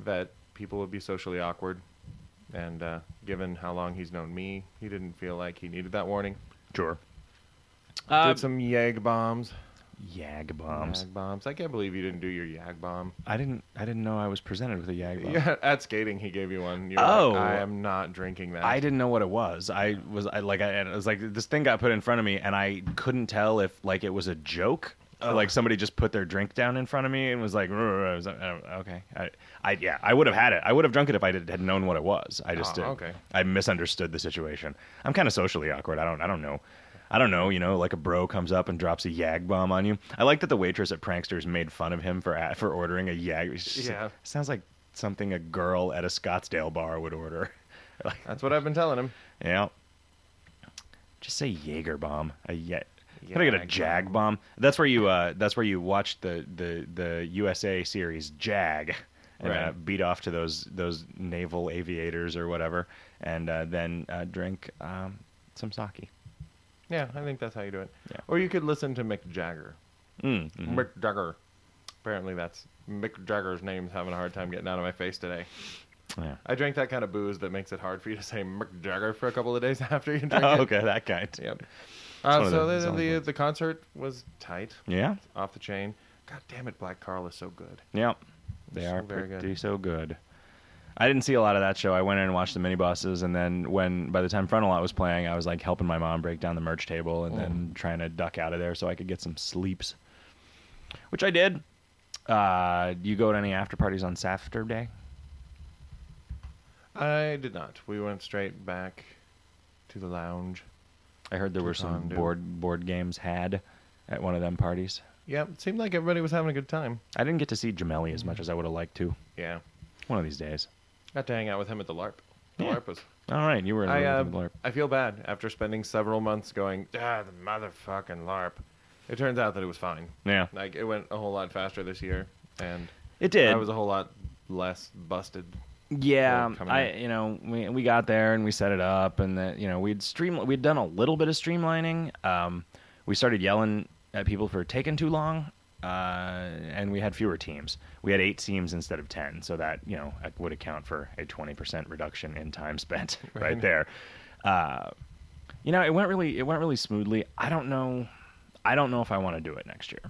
that people would be socially awkward, and uh, given how long he's known me, he didn't feel like he needed that warning. Sure. Did some yag bombs. Yag bombs. Yag bombs. I can't believe you didn't do your yag bomb. I didn't. I didn't know I was presented with a yag bomb. Yeah, at skating he gave you one. You were Oh. like, I am not drinking that. I didn't know what it was. I was I, like, I, it was like this thing got put in front of me, and I couldn't tell if like it was a joke. Oh. like somebody just put their drink down in front of me and was like, I was like oh, okay, I, I, yeah, I would have had it. I would have drunk it if I did, had known what it was. I just, Oh, uh, okay. I misunderstood the situation. I'm kind of socially awkward. I don't, I don't know. I don't know, you know, like a bro comes up and drops a yag bomb on you. I like that the waitress at Pranksters made fun of him for for ordering a yag. Yeah. sounds like something a girl at a Scottsdale bar would order. like, That's what I've been telling him. yeah. Just say Jaeger bomb. A ye- Can I get a Jag bomb. That's where you. Uh, that's where you watch the the the USA series Jag, and uh, beat off to those those naval aviators or whatever, and uh, then uh, drink um, some sake. Yeah, I think that's how you do it. Yeah. Or you could listen to Mick Jagger. Mm, mhm. Mick Jagger. Apparently, that's Mick Jagger's name's having a hard time getting out of my face today. Yeah. I drank that kind of booze that makes it hard for you to say Mick Jagger for a couple of days after you drink Oh, it. okay, that kind. Yep. Uh, so the- the, the, the concert was tight, Yeah. off the chain. God damn it, Black Carl is so good. Yep. They So are very good. pretty so good. I didn't see a lot of that show. I went in and watched the Minibosses, and then when by the time Frontalot was playing, I was like helping my mom break down the merch table, and then trying to duck out of there so I could get some sleeps, which I did. Uh, do you go to any after parties on Saturday? I did not. We went straight back to the lounge. I heard there were some board board games had at one of them parties. Yeah, it seemed like everybody was having a good time. I didn't get to see Jamelli as much as I would have liked to. Yeah. One of these days. Got to hang out with him at the LARP. The Yeah. LARP was All right, you were in the I, uh, LARP. I feel bad after spending several months going, ah, the motherfucking LARP. It turns out that it was fine. Yeah, Like, it went a whole lot faster this year, and it did. I was a whole lot less busted. Yeah, coming I in. you know we we got there and we set it up and that you know we'd stream we'd done a little bit of streamlining. Um, we started yelling at people for taking too long, uh, and we had fewer teams. We had eight teams instead of ten, so that you know would account for a twenty percent reduction in time spent right, Right. there. Uh, you know, it went really it went really smoothly. I don't know, I don't know if I want to do it next year.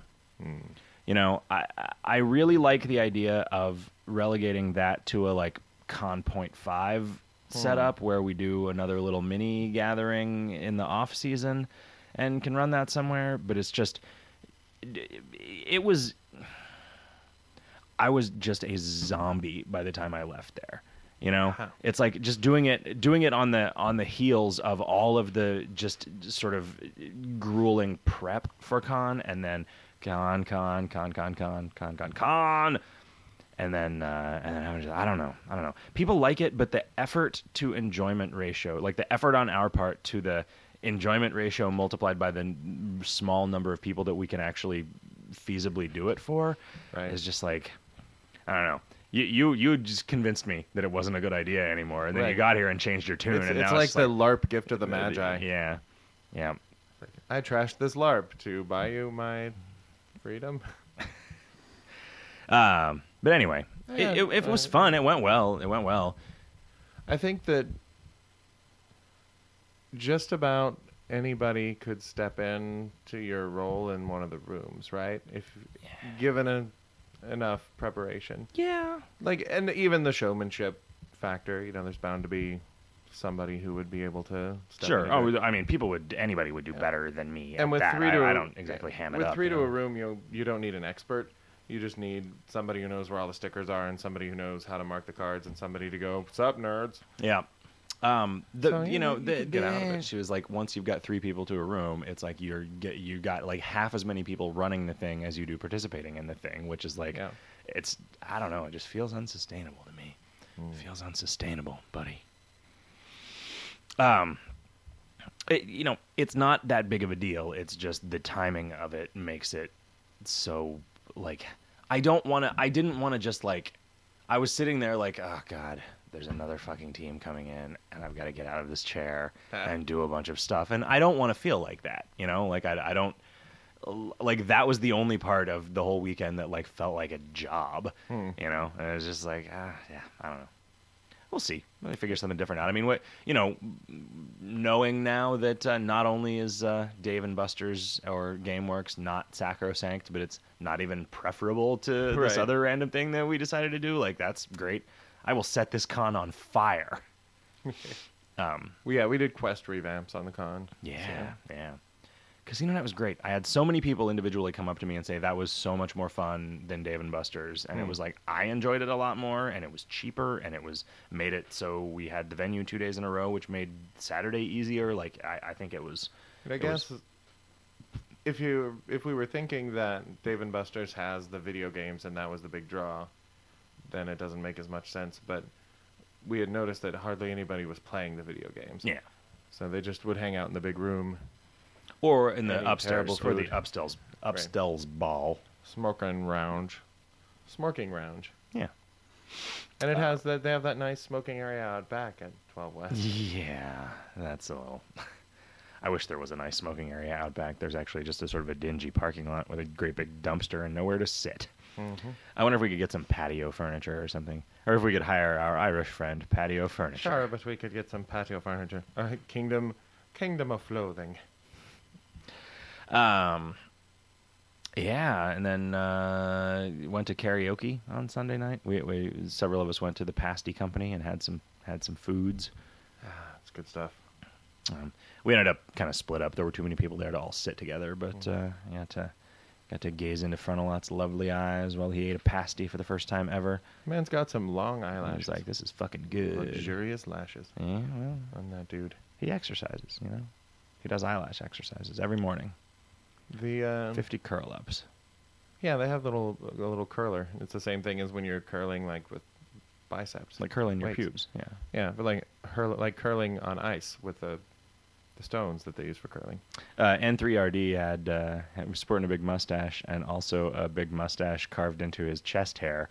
Hmm. You know, I I really like the idea of relegating that to a like con point five setup where we do another little mini gathering in the off season and can run that somewhere, but it's just it was I was just a zombie by the time I left there. You know, Wow. it's like just doing it, doing it on the on the heels of all of the just sort of grueling prep for con, and then con, con, con, con, con, con, con, con, and then uh, and then I was just, I don't know, I don't know. People like it, but the effort to enjoyment ratio, like the effort on our part to the enjoyment ratio multiplied by the n- small number of people that we can actually feasibly do it for, Right. is just like I don't know. You, you you just convinced me that it wasn't a good idea anymore, and then you got here and changed your tune, It's, and it's like it's the LARP gift of the Magi. Yeah, yeah. I trashed this LARP to buy you my freedom. Um, but anyway, Yeah, it, it, it was uh, fun. It went well. It went well. I think that just about anybody could step in to your role in one of the rooms, right? If given a, enough preparation. Yeah. Like and even the showmanship factor, you know, there's bound to be somebody who would be able to step Sure. in Oh, and- I mean, people would. Anybody would do Yeah. better than me. and at with that. three I, to I a- don't exactly ham it with up. three to know? a room, you you don't need an expert. You just need somebody who knows where all the stickers are, and somebody who knows how to mark the cards, and somebody to go, "What's up, nerds?" Yeah. Um, the So, you know the, get out of it. she was like once you've got three people to a room, it's like you're get you got like half as many people running the thing as you do participating in the thing, which is like Yeah. it's I don't know, it just feels unsustainable to me. It feels unsustainable, buddy. Um, it, you know, it's not that big of a deal. It's just the timing of it makes it so like I don't want to. I didn't want to just like. I was sitting there like, oh god, there's another fucking team coming in, and I've got to get out of this chair and do a bunch of stuff, and I don't want to feel like that. You know, like I, I don't. Like that was the only part of the whole weekend that like felt like a job, Hmm. you know. And it was just like, ah, yeah, I don't know. We'll see. Maybe figure something different out. I mean, what you know, knowing now that uh, not only is uh, Dave and Buster's or GameWorks not sacrosanct, but it's not even preferable to this other random thing that we decided to do. Like that's great. I will set this con on fire. um, Well, yeah, we did quest revamps on the con. yeah, yeah. Casino Night was great. I had so many people individually come up to me and say that was so much more fun than Dave and Buster's, and it Hmm. was like I enjoyed it a lot more, and it was cheaper, and it was made it so we had the venue two days in a row, which made Saturday easier. Like I, I think it was. And I It was- guess if you if we were thinking that Dave and Buster's has the video games and that was the big draw, then it doesn't make as much sense. But we had noticed that hardly anybody was playing the video games. Yeah. So they just would hang out in the big room, Or in the upstairs for the upstairs upstairs ball. smoking round, smoking round. Yeah. And it uh, has that they have that nice smoking area out back at 12 West. Yeah, that's a little. I wish there was a nice smoking area out back. There's actually just a sort of a dingy parking lot with a great big dumpster and nowhere to sit. Mhm. I wonder if we could get some patio furniture or something, or if we could hire our Irish friend patio furniture. Sure, but we could get some patio furniture. Uh, kingdom, kingdom of clothing. Um, yeah, and then uh, went to karaoke on Sunday night. We, we several of us went to the pasty company and had some had some foods. Ah, it's good stuff. Um, we ended up kind of split up. There were too many people there to all sit together, but uh, got to got to gaze into Frontalot's lovely eyes while he ate a pasty for the first time ever. Man's got some long eyelashes. was like, "This is fucking good." luxurious lashes Yeah, well, on that dude. he exercises. You know, he does eyelash exercises every morning. The uh, Fifty curl ups. yeah, they have little a little curler. It's the same thing as when you're curling like with biceps, Like curling your Weights. pubes. Yeah. Yeah, but like hurl, like curling on ice with the the stones that they use for curling. Uh, N3RD had, uh, was sporting a big mustache and also a big mustache carved into his chest hair,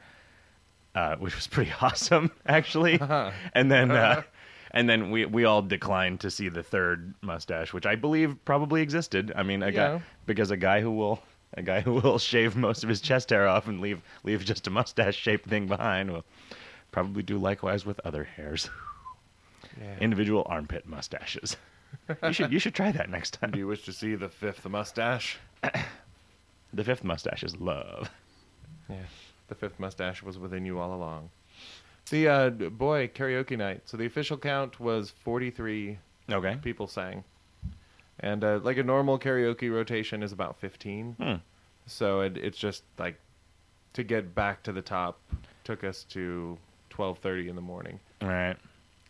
uh, which was pretty awesome actually. Uh-huh. and then uh, and then we we all declined to see the third mustache, which I believe probably existed. I mean, a Yeah. guy because a guy who will a guy who will shave most of his chest hair off and leave leave just a mustache shaped thing behind will probably do likewise with other hairs. Yeah. Individual armpit mustaches. You should you should try that next time. Do you wish to see the fifth mustache? The fifth mustache is love. Yeah, the fifth mustache was within you all along. The uh, boy karaoke night. So the official count was 43 Okay. people sang, and uh, like a normal karaoke rotation is about 15. Hmm. So it, it's just like to get back to the top took us to 12:30 in the morning. All right.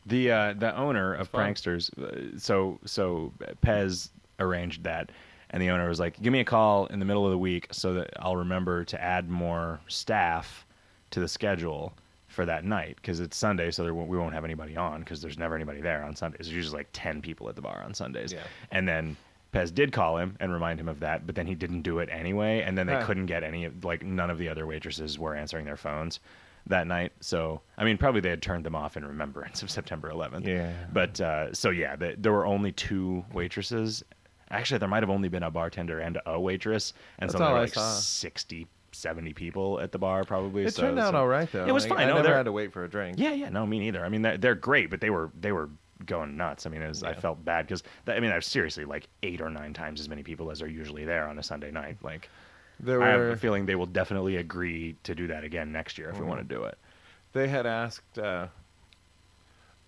The uh, the owner of. Pranksters, uh, so so Pez arranged that, and the owner was like, "Give me a call in the middle of the week so that I'll remember to add more staff to the schedule for that night because it's Sunday, so there won't, we won't have anybody on because there's never anybody there on Sundays. There's usually like ten people at the bar on Sundays, Yeah. and then." Pez did call him and remind him of that, but then he didn't do it anyway. And then they Huh. couldn't get any, of like, none of the other waitresses were answering their phones that night. So, I mean, probably they had turned them off in remembrance of September 11th. Yeah. But uh, so yeah, the, there were only two waitresses. Actually, there might have only been a bartender and a waitress, and so That's there were I like saw. 60, 70 people at the bar probably. It so, turned out so- all right though. It was fine. I No, never they're- had to wait for a drink. Yeah, yeah, no, me neither. I mean, they're, they're great, but they were they were going nuts. I mean, it was, I felt bad because I mean, there's seriously like eight or nine times as many people as are usually there on a Sunday night. Like, There I have were a feeling they will definitely agree to do that again next year if we Mhm. want to do it. They had asked uh,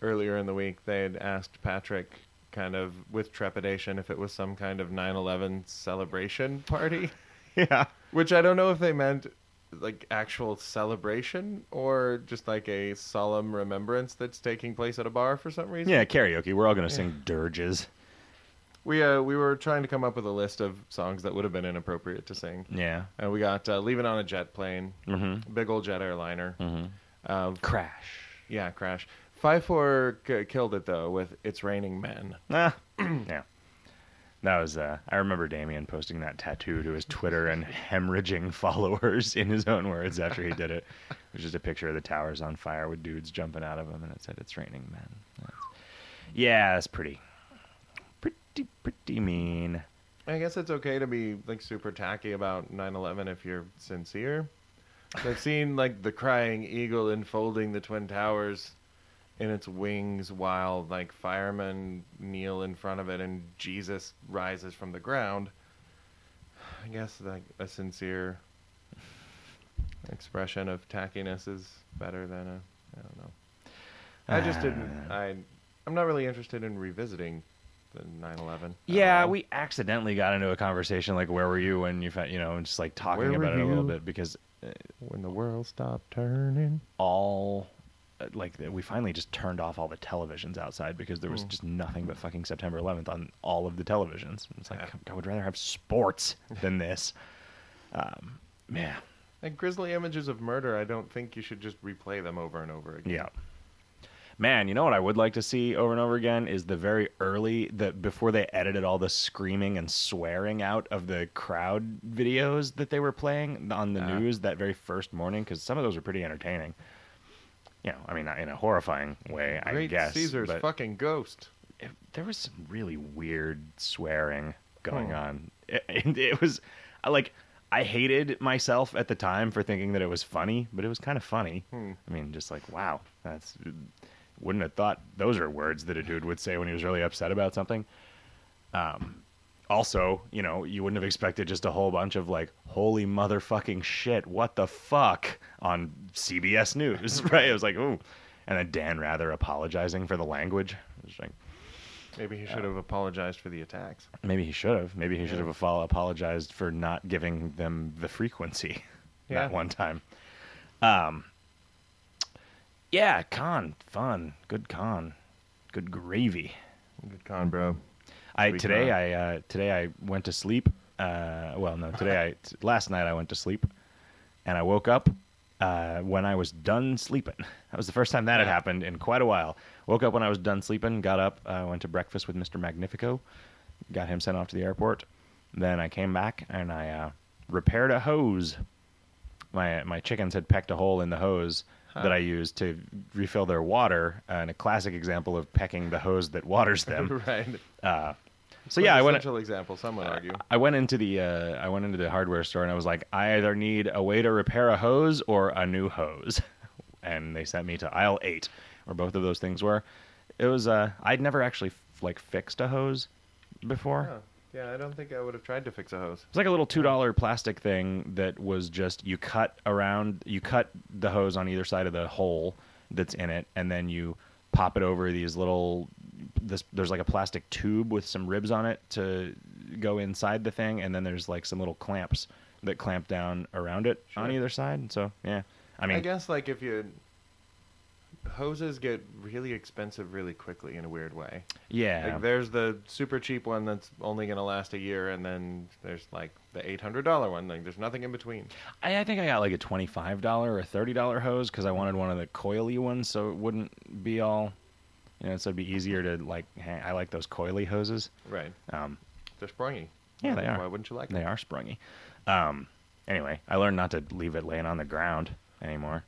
earlier in the week. They had asked Patrick, kind of with trepidation, if it was some kind of 9/11 celebration party. Yeah. Which I don't know if they meant like actual celebration or just like a solemn remembrance that's taking place at a bar for some reason. Yeah, karaoke. We're all gonna sing dirges. We uh we were trying to come up with a list of songs that would have been inappropriate to sing. Yeah. And we got uh, "Leaving on a Jet Plane," Mm-hmm. big old jet airliner. Mm-hmm. Uh, Crash. yeah, crash. Five Four k- killed it though with "It's Raining Men." Ah, yeah. That was. Uh, I remember Damien posting that tattoo to his Twitter and hemorrhaging followers in his own words after he did it. It was just a picture of the towers on fire with dudes jumping out of them, and it said, "It's raining men." That's, yeah, that's pretty, pretty, pretty mean. I guess it's okay to be like super tacky about 9/11 if you're sincere. I've seen like the crying eagle enfolding the twin towers in its wings while like firemen kneel in front of it and Jesus rises from the ground. I guess like a sincere expression of tackiness is better than a I don't know. I just didn't ah. I I'm not really interested in revisiting 9/11. Yeah, we accidentally got into a conversation like, "Where were you when you found?" You know, and just like talking about it a little bit because uh, when the world stopped turning. all uh, like we finally just turned off all the televisions outside because there was Hmm. just nothing but fucking September 11th on all of the televisions. It's like Yeah. I would rather have sports than this. Um, yeah, Like grisly images of murder, I don't think you should just replay them over and over again. yeah. Man, you know what I would like to see over and over again is the very early that before they edited all the screaming and swearing out of the crowd videos that they were playing on the Yeah. news that very first morning because some of those were pretty entertaining. You know, I mean, in a horrifying way, I guess. Caesar's fucking ghost. it, there was some really weird swearing going on. It, it, it was I like I hated myself at the time for thinking that it was funny, but it was kind of funny. Hmm. I mean, just like wow, that's wouldn't have thought those are words that a dude would say when he was really upset about something. Um, also, you know, you wouldn't have expected just a whole bunch of like, holy motherfucking shit, what the fuck on CBS News, right? It was like, ooh. And then Dan Rather apologizing for the language. Like, Maybe he should have apologized for the attacks. maybe he should have. Maybe he should have apologized for not giving them the frequency Yeah. that one time. Um, yeah, con, fun, good con, good gravy. Good con, bro. I Sweet today con. I uh, today I went to sleep. Uh, well, no, today I t- last night I went to sleep, and I woke up uh, when I was done sleeping. That was the first time that had happened in quite a while. Woke up when I was done sleeping. Got up, uh, went to breakfast with Mister Magnifico, got him sent off to the airport. Then I came back and I uh, repaired a hose. My my chickens had pecked a hole in the hose. That I use to refill their water, and a classic example of pecking the hose that waters them. right. Uh, so yeah, I went. Example. Some would argue. I went into the uh, I went into the hardware store and I was like, I either need a way to repair a hose or a new hose, and they sent me to aisle eight, where both of those things were. It was uh, I'd never actually f- like fixed a hose before. Oh, yeah, I don't think I would have tried to fix a hose. It's like a little two dollar plastic thing that was just you cut around you cut the hose on either side of the hole that's in it, and then you pop it over these little this there's like a plastic tube with some ribs on it to go inside the thing, and then there's like some little clamps that clamp down around it on either side. And so yeah, I mean I guess like if you hoses get really expensive really quickly in a weird way. yeah. Like there's the super cheap one that's only gonna last a year, and then there's like the eight hundred dollar one. Like there's nothing in between. I, I think I got like a twenty-five dollar or thirty dollar hose because I wanted one of the coily ones, so it wouldn't be all, you know, so it'd be easier to like. Hang, I like those coily hoses. Right. Um, They're springy. Yeah, they are. Why wouldn't you like they them? are sprungy. Um, anyway, I learned not to leave it laying on the ground anymore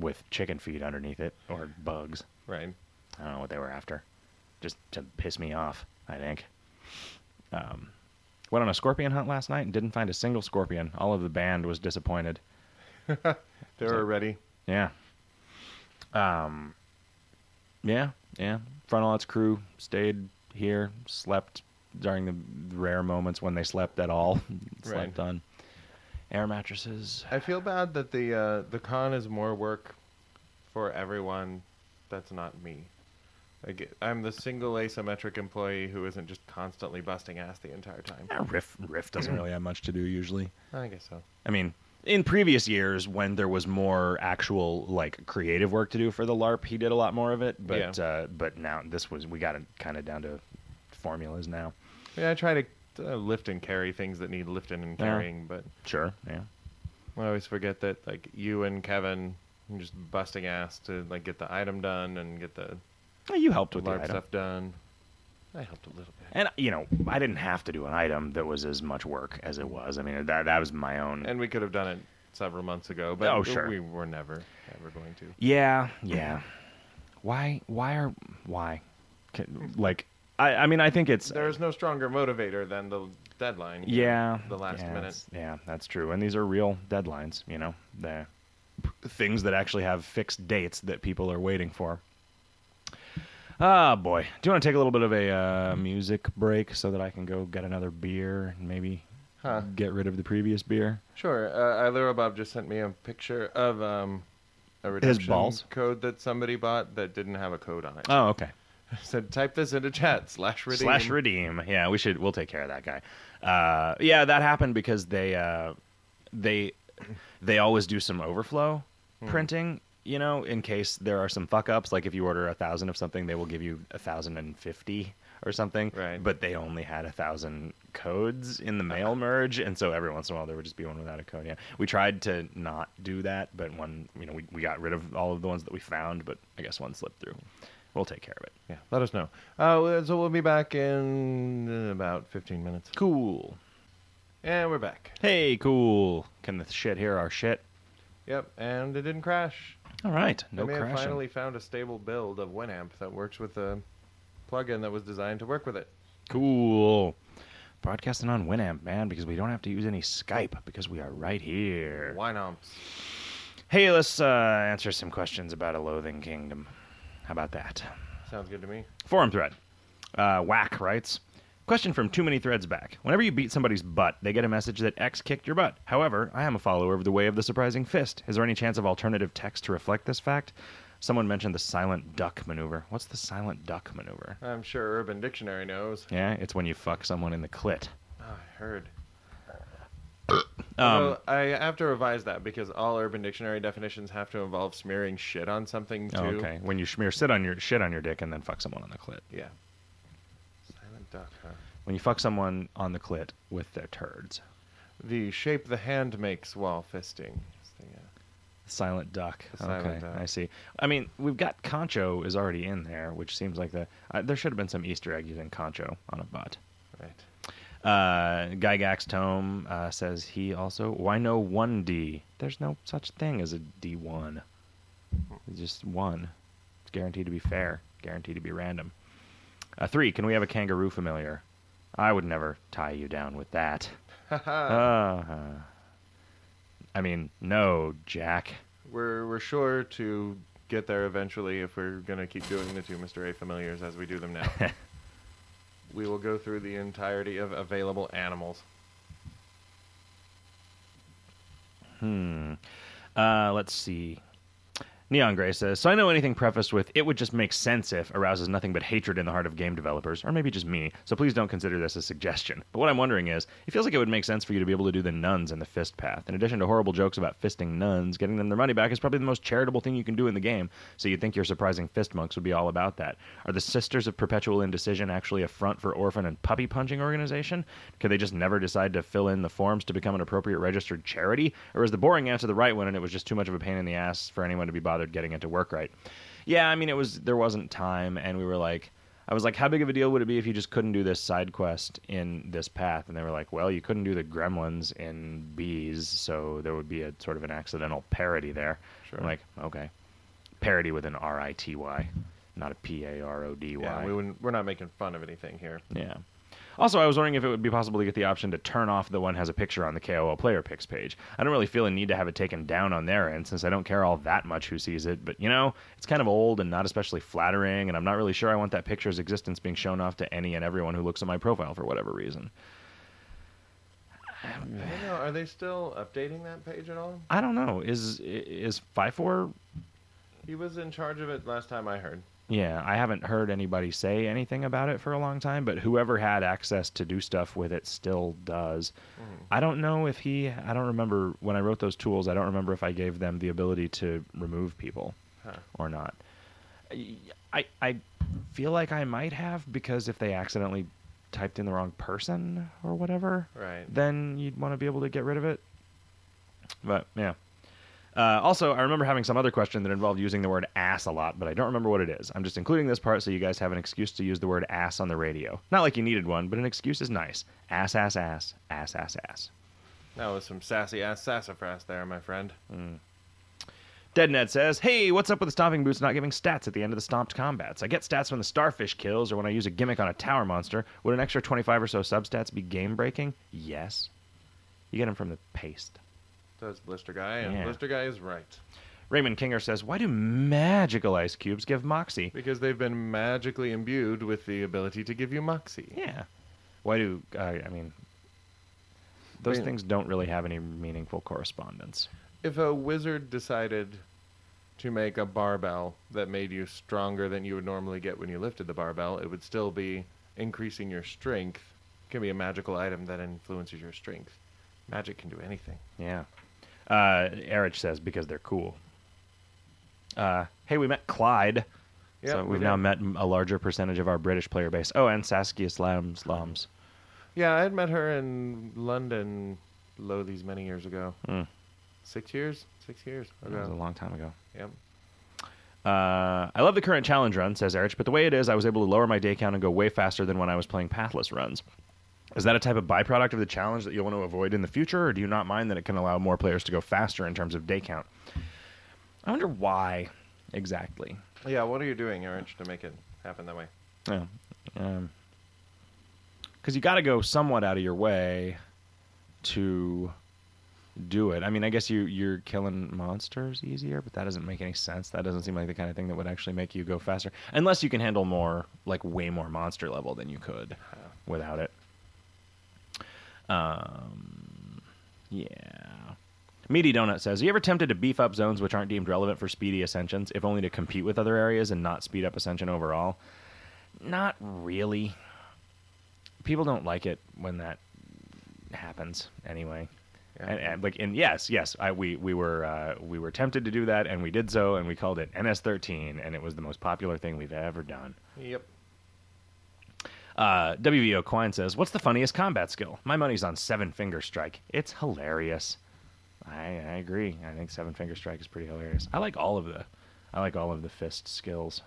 with chicken feed underneath it or bugs. Right. I don't know what they were after. Just to piss me off, I think. Um, went on a scorpion hunt last night and didn't find a single scorpion. All of the band was disappointed. They were ready. Yeah. Um. Yeah, yeah. Frontalot's crew stayed here, slept during the rare moments when they slept at all. slept on air mattresses. I feel bad that the uh, the con is more work for everyone. That's not me. Like, I'm the single asymmetric employee who isn't just constantly busting ass the entire time. Yeah, Riff Riff doesn't really have much to do usually. I guess so. I mean, in previous years when there was more actual like creative work to do for the LARP, he did a lot more of it. But Yeah. uh, but now this was we got it kind of down to formulas now. Yeah, I try to uh, lift and carry things that need lifting and carrying, but Sure. Yeah. I always forget that like you and Kevin and just busting ass to like get the item done and get the Well, You helped with the item. stuff done. I helped a little bit. And you know, I didn't have to do an item that was as much work as it was. I mean, that that was my own. And we could have done it several months ago, but Oh, sure. we were never ever going to. yeah, yeah. Why? Why are? Why? Can- Like, I. I mean, I think it's. There is no stronger motivator than the deadline. Yeah. The last yeah, minute. Yeah, that's true. And these are real deadlines. You know, the things that actually have fixed dates that people are waiting for. Ah, boy. Do you want to take a little bit of a uh, music break so that I can go get another beer and maybe Huh. get rid of the previous beer? Sure. Uh, Ilera Bob just sent me a picture of um, a redemption balls? code that somebody bought that didn't have a code on it. Oh, okay. said type this into chat slash redeem. Slash redeem. Yeah, we should. We'll take care of that guy. Uh, yeah, that happened because they uh, they they always do some overflow Hmm. printing. You know, in case there are some fuck ups. Like if you order a thousand of something, they will give you a thousand and fifty or something. Right. But they only had a thousand codes in the mail merge, and so every once in a while there would just be one without a code. Yeah, we tried to not do that, but one, you know, we we got rid of all of the ones that we found, but I guess one slipped through. We'll take care of it. Yeah, let us know. Uh, so we'll be back in about 15 minutes. Cool. And we're back. Hey, cool. Can the shit hear our shit? Yep, and it didn't crash. All right, no I may crashing. have finally found a stable build of Winamp that works with a plugin that was designed to work with it. Cool. Broadcasting on Winamp, man, because we don't have to use any Skype because we are right here. Winomps. Hey, let's uh, answer some questions about a loathing kingdom. How about that? Sounds good to me. Forum thread. Uh, Whack writes Question from too many threads back. Whenever you beat somebody's butt, they get a message that X kicked your butt. However, I am a follower of the way of the surprising fist. Is there any chance of alternative text to reflect this fact? Someone mentioned the silent duck maneuver. What's the silent duck maneuver? I'm sure Urban Dictionary knows. Yeah, it's when you fuck someone in the clit. Oh, I heard. Um, well, I have to revise that because all Urban Dictionary definitions have to involve smearing shit on something too. oh, okay. When you smear sit on your shit on your dick and then fuck someone on the clit. Yeah. Silent duck, huh? When you fuck someone on the clit with their turds. The shape the hand makes while fisting. the, uh, Silent duck. The silent okay, duck. I see. I mean, we've got concho is already in there, which seems like the uh, there should have been some Easter egg using concho on a butt. right. Uh, Gygax Tome uh, says he also why no one D? There's no such thing as a D one. It's just one. It's guaranteed to be fair. Guaranteed to be random. Uh, three. Can we have a kangaroo familiar? I would never tie you down with that. Uh, I mean, no, Jack. We're we're sure to get there eventually if we're gonna keep doing the two Mr. A familiars as we do them now. we will go through the entirety of available animals. Hmm. Uh, let's see. Neon Gray says, So I know anything prefaced with, it would just make sense if arouses nothing but hatred in the heart of game developers, or maybe just me, so please don't consider this a suggestion. But what I'm wondering is, it feels like it would make sense for you to be able to do the nuns in the fist path. In addition to horrible jokes about fisting nuns, getting them their money back is probably the most charitable thing you can do in the game, so you'd think your surprising fist monks would be all about that. Are the Sisters of Perpetual Indecision actually a front for orphan and puppy punching organization? Could they just never decide to fill in the forms to become an appropriate registered charity? Or is the boring answer the right one and it was just too much of a pain in the ass for anyone to be bothered getting it to work right? Yeah, I mean, it was, there wasn't time, and we were like, I was like, how big of a deal would it be if you just couldn't do this side quest in this path? And they were like, well, you couldn't do the gremlins in bees, so there would be a sort of an accidental parody there. Sure. I'm like, okay. Parody with an R I T Y, not a P A R O D Y. Yeah, we wouldn't, we're not making fun of anything here. Yeah. Also, I was wondering if it would be possible to get the option to turn off the one has a picture on the KOL player picks page. I don't really feel a need to have it taken down on their end since I don't care all that much who sees it, but you know, it's kind of old and not especially flattering, and I'm not really sure I want that picture's existence being shown off to any and everyone who looks at my profile for whatever reason. I don't know. Are they still updating that page at all? I don't know. Is is Fifor? He was in charge of it last time I heard. Yeah, I haven't heard anybody say anything about it for a long time, but whoever had access to do stuff with it still does. Mm. I don't know if he. I don't remember when I wrote those tools. I don't remember if I gave them the ability to remove people Huh. or not. I I feel like I might have because if they accidentally typed in the wrong person or whatever, Right. then you'd want to be able to get rid of it. But yeah. Uh, also, I remember having some other question that involved using the word ass a lot, but I don't remember what it is. I'm just including this part so you guys have an excuse to use the word ass on the radio. Not like you needed one, but an excuse is nice. Ass, ass, ass, ass, ass, ass. That was some sassy ass sassafras there, my friend. Dead Ned says, Hey, what's up with the stomping boots not giving stats at the end of the stomped combats? I get stats when the starfish kills or when I use a gimmick on a tower monster. Would an extra 25 or so substats be game breaking? Yes. You get them from the paste. Does Blister Guy, and Yeah. Blister Guy is right. Raymond Kinger says, Why do magical ice cubes give moxie? Because they've been magically imbued with the ability to give you moxie. Yeah. Why do, uh, I mean, those things don't really have any meaningful correspondence. If a wizard decided to make a barbell that made you stronger than you would normally get when you lifted the barbell, it would still be increasing your strength. It can be a magical item that influences your strength. Magic can do anything. Yeah. Uh, Erich says, Because they're cool. Uh, hey, we met Clyde. Yep, so we we've now met a larger percentage of our British player base. Oh, and Saskia Slams Slams. Yeah, I had met her in London, lo these many years ago. Mm. Six years? Six years ago. That was a long time ago. Yep. Uh, I love the current challenge run, says Erich, but the way it is, I was able to lower my day count and go way faster than when I was playing pathless runs. Is that a type of byproduct of the challenge that you'll want to avoid in the future, or do you not mind that it can allow more players to go faster in terms of day count? I wonder why exactly. Yeah, what are you doing, Erich, to make it happen that way? Yeah. Um 'cause you got to go somewhat out of your way to do it. I mean, I guess you you're killing monsters easier, but that doesn't make any sense. That doesn't seem like the kind of thing that would actually make you go faster, unless you can handle more, like way more monster level than you could without it. Um, yeah. Meaty Donut says, "Are you ever tempted to beef up zones which aren't deemed relevant for speedy ascensions, if only to compete with other areas and not speed up ascension overall?" Not really. People don't like it when that happens anyway. Yeah. And, and like and yes, yes, I we we were uh, we were tempted to do that and we did so and we called it NS13 and it was the most popular thing we've ever done. Yep. Uh, WVO Quine says, "What's the funniest combat skill? My money's on Seven Finger Strike. It's hilarious." I, I agree. I think Seven Finger Strike is pretty hilarious. I like all of the, I like all of the fist skills.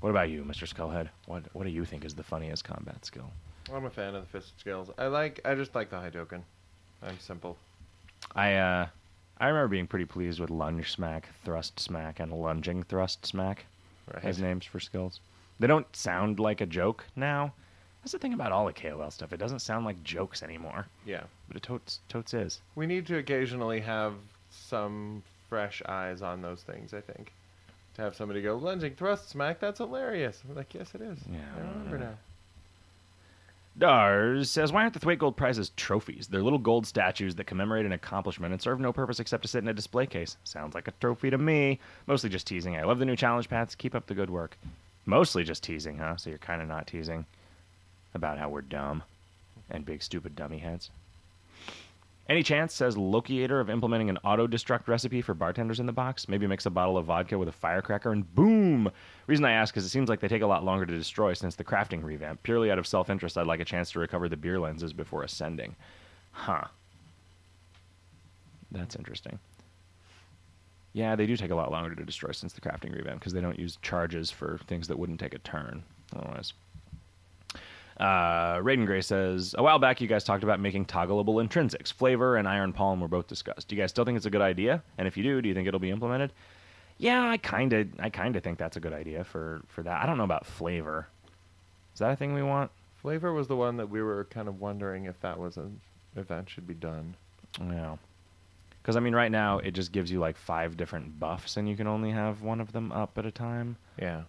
What about you, Mr. Skullhead? What What do you think is the funniest combat skill? I'm a fan of the fist skills. I like. I just like the Haidoken. I'm simple. I uh, I remember being pretty pleased with lunge smack, thrust smack, and lunging thrust smack Right. as names for skills. They don't sound like a joke now. That's the thing about all the KOL stuff. It doesn't sound like jokes anymore, Yeah. but it totes totes is. We need to occasionally have some fresh eyes on those things. I think. To have somebody go lunging thrust smack. That's hilarious. I'm like, yes, it is. Yeah, I remember now. Dars says, Why aren't the Thwaitgold prizes trophies? They're little gold statues that commemorate an accomplishment and serve no purpose except to sit in a display case. Sounds like a trophy to me. Mostly just teasing. I love the new challenge paths. Keep up the good work. Mostly just teasing, huh? So you're kind of not teasing about how we're dumb and big stupid dummy heads. Any chance, says Lokiator, of implementing an auto destruct recipe for bartenders in the box? Maybe mix a bottle of vodka with a firecracker and boom! Reason I ask is it seems like they take a lot longer to destroy since the crafting revamp. Purely out of self interest, I'd like a chance to recover the beer lenses before ascending. Huh. That's interesting. Yeah, they do take a lot longer to destroy since the crafting revamp because they don't use charges for things that wouldn't take a turn otherwise. Uh, Raiden Gray says, a while back you guys talked about making toggleable intrinsics. Flavor and Iron Palm were both discussed. Do you guys still think it's a good idea? And if you do, do you think it'll be implemented? Yeah, I kind of, I kind of think that's a good idea for for that. I don't know about flavor. Is that a thing we want? Flavor was the one that we were kind of wondering if that was an event should be done. Yeah. Because I mean, right now it just gives you like five different buffs, and you can only have one of them up at a time. Yeah.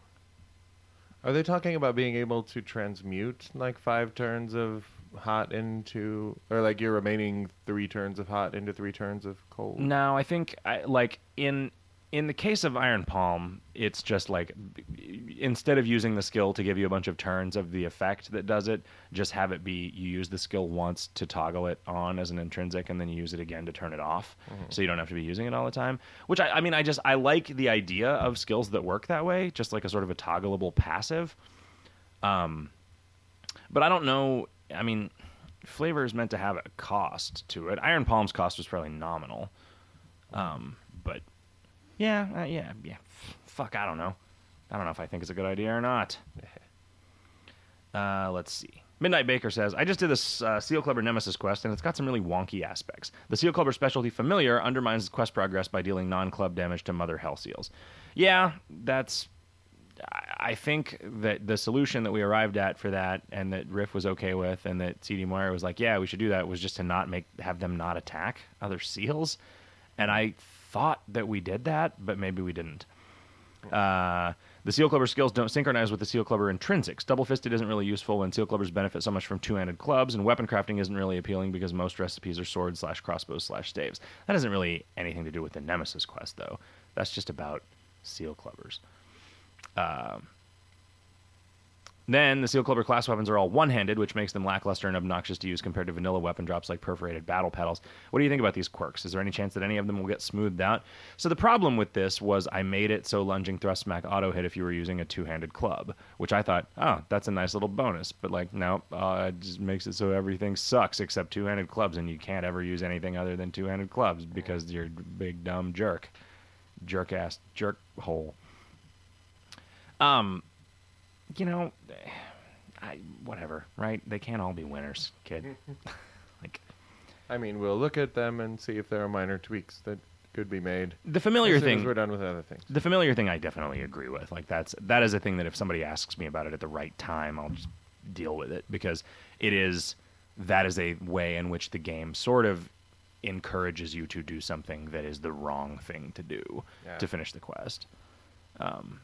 Are they talking about being able to transmute like five turns of hot into, or like your remaining three turns of hot into three turns of cold? No, I think I, like in in the case of Iron Palm, it's just like instead of using the skill to give you a bunch of turns of the effect that does it, just have it be you use the skill once to toggle it on as an intrinsic, and then you use it again to turn it off, so you don't have to be using it all the time. Which I, I mean, I just I like the idea of skills that work that way, just like a sort of a toggleable passive. Um, but I don't know. I mean, flavor is meant to have a cost to it. Iron Palm's cost was fairly nominal. Um, yeah, uh, yeah, yeah. Fuck, I don't know. I don't know if I think it's a good idea or not. Uh, let's see. Midnight Baker says, I just did this uh, Seal Clubber Nemesis quest, and it's got some really wonky aspects. The Seal Clubber specialty Familiar undermines quest progress by dealing non club damage to Mother Hell Seals. Yeah, that's. I- think that the solution that we arrived at for that, and that Riff was okay with, and that CD Moyer was like, yeah, we should do that, was just to not make have them not attack other seals. And I thought that we did that, but maybe we didn't. Uh, the Seal Clubber skills don't synchronize with the Seal Clubber intrinsics. Double Fisted isn't really useful when Seal Clubbers benefit so much from two handed clubs, and weapon crafting isn't really appealing because most recipes are swords slash crossbows slash staves. That hasn't really anything to do with the Nemesis quest, though. That's just about Seal Clubbers. Um, then the Seal Clubber class weapons are all one handed, which makes them lackluster and obnoxious to use compared to vanilla weapon drops like perforated battle pedals. What do you think about these quirks? Is there any chance that any of them will get smoothed out? So the problem with this was I made it so lunging thrust smack auto hit if you were using a two handed club, which I thought, oh, that's a nice little bonus. But like, no, uh, it just makes it so everything sucks except two handed clubs, and you can't ever use anything other than two handed clubs because you're a big dumb jerk. Jerk ass jerk hole. Um, you know, I whatever, right? They can't all be winners, kid. like I mean, we'll look at them and see if there are minor tweaks that could be made. the familiar thing. we're done with other things. The familiar thing, I definitely agree with. Like that's that is a thing that if somebody asks me about it at the right time, I'll just deal with it because it is that is a way in which the game sort of encourages you to do something that is the wrong thing to do Yeah. to finish the quest. Um,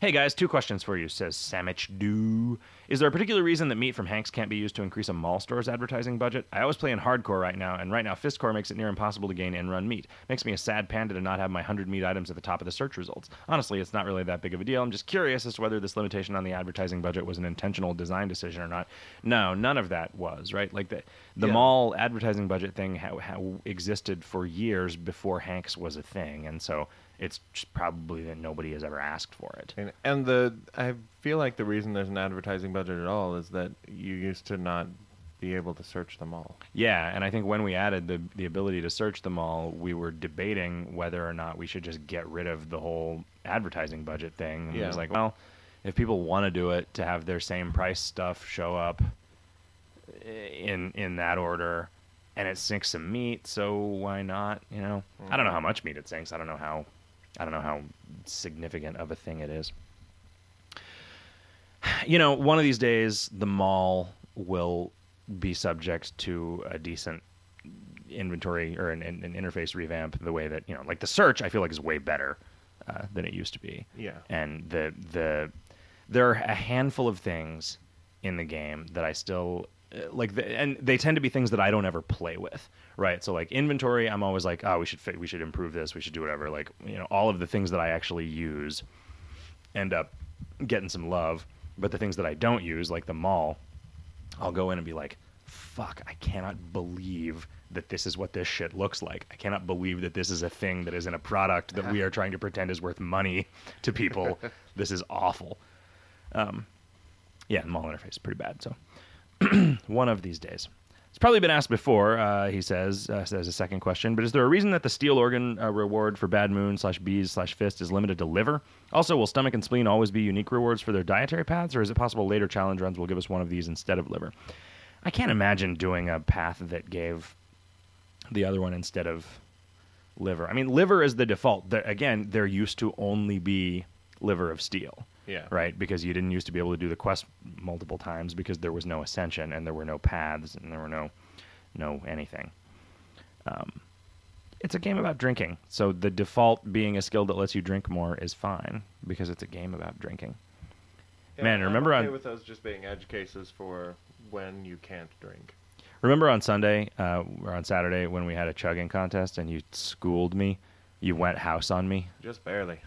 Hey guys, two questions for you, says Samich Do. Is there a particular reason that meat from Hanks can't be used to increase a mall store's advertising budget? I always play in hardcore right now, and right now Fistcore makes it near impossible to gain and run meat. Makes me a sad panda to not have my 100 meat items at the top of the search results. Honestly, it's not really that big of a deal. I'm just curious as to whether this limitation on the advertising budget was an intentional design decision or not. No, none of that was, right? Like the, the Yeah. mall advertising budget thing how, how existed for years before Hanks was a thing, and so it's just probably that nobody has ever asked for it. And, and the I feel like the reason there's an advertising budget at all is that you used to not be able to search them all. Yeah, and I think when we added the the ability to search them all, we were debating whether or not we should just get rid of the whole advertising budget thing. And it was like, well, if people want to do it to have their same price stuff show up eh, in in that order, and it sinks some meat, so why not? You know, I don't know mm-hmm. how much meat it sinks. I don't know how, I don't know how significant of a thing it is. You know, one of these days the mall will be subject to a decent inventory or an, an, interface revamp the way that you know like the search i feel like is way better uh, than it used to be Yeah. and the the there are a handful of things in the game that i still uh, like the, and they tend to be things that i don't ever play with right so like inventory i'm always like oh we should fit we should improve this we should do whatever like you know all of the things that i actually use end up getting some love but the things that i don't use like the mall I'll go in and be like, fuck, I cannot believe that this is what this shit looks like. I cannot believe that this is a thing that is in a product that we are trying to pretend is worth money to people. this is awful. Um, yeah, mall interface is pretty bad. So one of these days. It's probably been asked before. Uh, he says uh, as a second question, but is there a reason that the steel organ uh, reward for Bad Moon slash Bees slash Fist is limited to liver? Also, will stomach and spleen always be unique rewards for their dietary paths, or is it possible later challenge runs will give us one of these instead of liver? I can't imagine doing a path that gave the other one instead of liver. I mean, liver is the default. they again, there used to only be liver of steel Yeah. right? Because you didn't used to be able to do the quest multiple times because there was no ascension and there were no paths and there were no no anything. Um, it's a game about drinking, so the default being a skill that lets you drink more is fine because it's a game about drinking. Man, I'm remember okay on- with those just being edge cases for when you can't drink. Remember on Sunday uh, or on Saturday when we had a chugging contest and you schooled me, you went house on me. Just barely.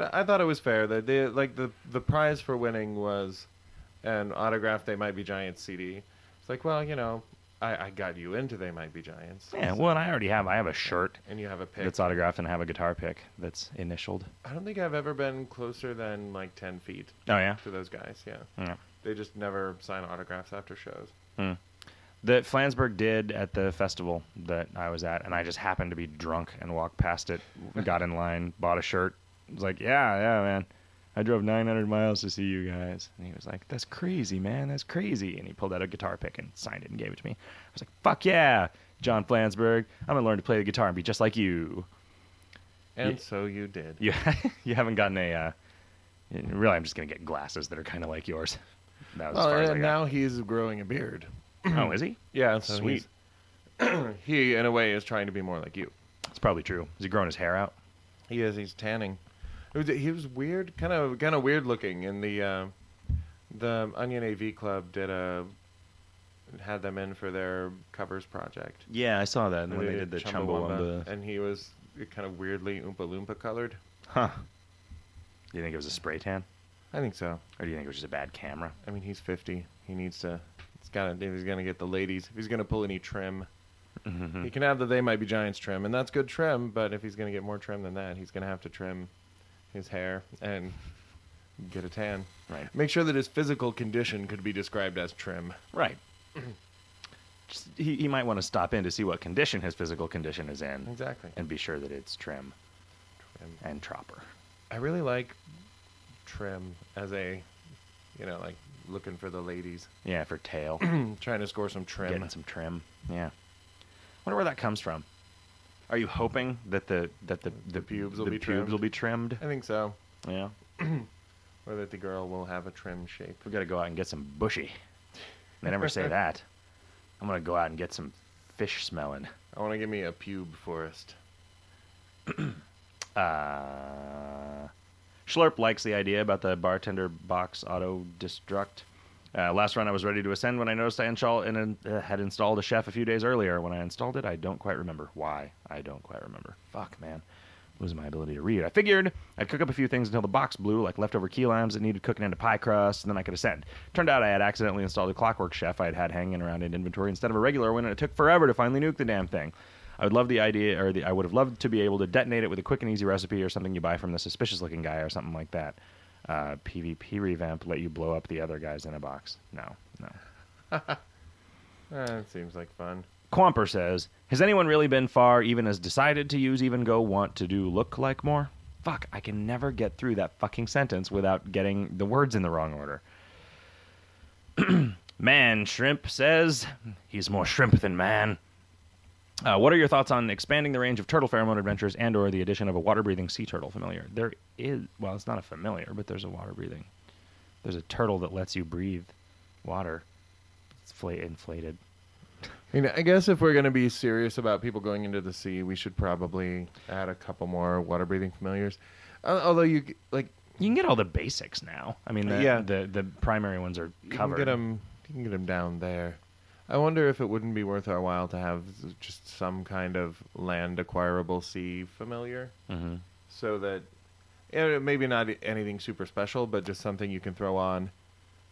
I thought it was fair that they like the the prize for winning was an autographed They Might Be Giants CD. It's like, well, you know, I, I got you into They Might Be Giants. Yeah, well, and I already have. I have a shirt and you have a pick. that's autographed and I have a guitar pick that's initialed. I don't think I've ever been closer than like ten feet Oh yeah. to those guys. Yeah, Yeah. they just never sign autographs after shows. Hmm. that Flansburgh did at the festival that I was at, and I just happened to be drunk and walked past it, got in line, bought a shirt. Was like, yeah, yeah, man. I drove 900 miles to see you guys. And he was like, that's crazy, man. That's crazy. And he pulled out a guitar pick and signed it and gave it to me. I was like, fuck yeah, John Flansburgh. I'm going to learn to play the guitar and be just like you. And Yeah. so you did. You, you haven't gotten a. Uh, really, I'm just going to get glasses that are kind of like yours. That was as Well, far as I and now he's growing a beard. Oh, is he? Yeah, so Sweet. he, in a way, is trying to be more like you. It's probably true. Is he growing his hair out? He is. He's tanning. It was, he was weird, kind of, kind of weird looking. And the, uh, the Onion AV Club did a, had them in for their covers project. Yeah, I saw that when they did the Chumbawamba, and he was kind of weirdly Oompa Loompa colored. Huh. Do you think it was a spray tan? I think so. Or do you think it was just a bad camera? I mean, he's 50. He needs to. He's got to. If he's gonna get the ladies, if he's gonna pull any trim, Mm-hmm. he can have the They Might Be Giants trim, and that's good trim. But if he's gonna get more trim than that, he's gonna have to trim his hair and get a tan. Right. Make sure that his physical condition could be described as trim. Right. Just, he, he might want to stop in to see what condition his physical condition is in Exactly. and be sure that it's trim Trim. and tropper. I really like trim as a, you know, like looking for the ladies, Yeah, for tail. trying to score some trim. Getting some trim. Yeah. Wonder where that comes from. Are you hoping that the that the the, pubes will the be pubes trimmed? will be trimmed? I think so. Yeah. Or that the girl will have a trim shape. We got to go out and get some bushy. They never say that. I'm gonna go out and get some fish smelling. I want to give me a pube forest. Uh, Schlurp likes the idea about the bartender box auto destruct. Uh, last run, I was ready to ascend when I noticed I install, and, uh, had installed a chef a few days earlier. When I installed it, I don't quite remember why. I don't quite remember. Fuck, man. Losing my ability to read. I figured I'd cook up a few things until the box blew, like leftover key limes that needed cooking into pie crust, and then I could ascend. Turned out I had accidentally installed a clockwork chef I had had hanging around in inventory instead of a regular one, and it took forever to finally nuke the damn thing. I would love the idea, or the, I would have loved to be able to detonate it with a quick and easy recipe or something you buy from the suspicious looking guy or something like that. Uh, PvP revamp let you blow up the other guys in a box. No, no. that seems like fun. Quamper says, Has anyone really been far, even as decided to use even go want to do look like more? Fuck, I can never get through that fucking sentence without getting the words in the wrong order. man Shrimp says, He's more shrimp than man. Uh, what are your thoughts on expanding the range of turtle pheromone adventures and or the addition of a water-breathing sea turtle familiar? There is, well, it's not a familiar, but there's a water-breathing. There's a turtle that lets you breathe water. It's fla- inflated. I mean, I guess if we're going to be serious about people going into the sea, we should probably add a couple more water breathing familiars. Uh, although you like, You can get all the basics now. I mean, the, Yeah. the the primary ones are covered. you can get them. You can get them down there. I wonder if it wouldn't be worth our while to have just some kind of land acquirable sea familiar, hmm so that maybe not anything super special, but just something you can throw on,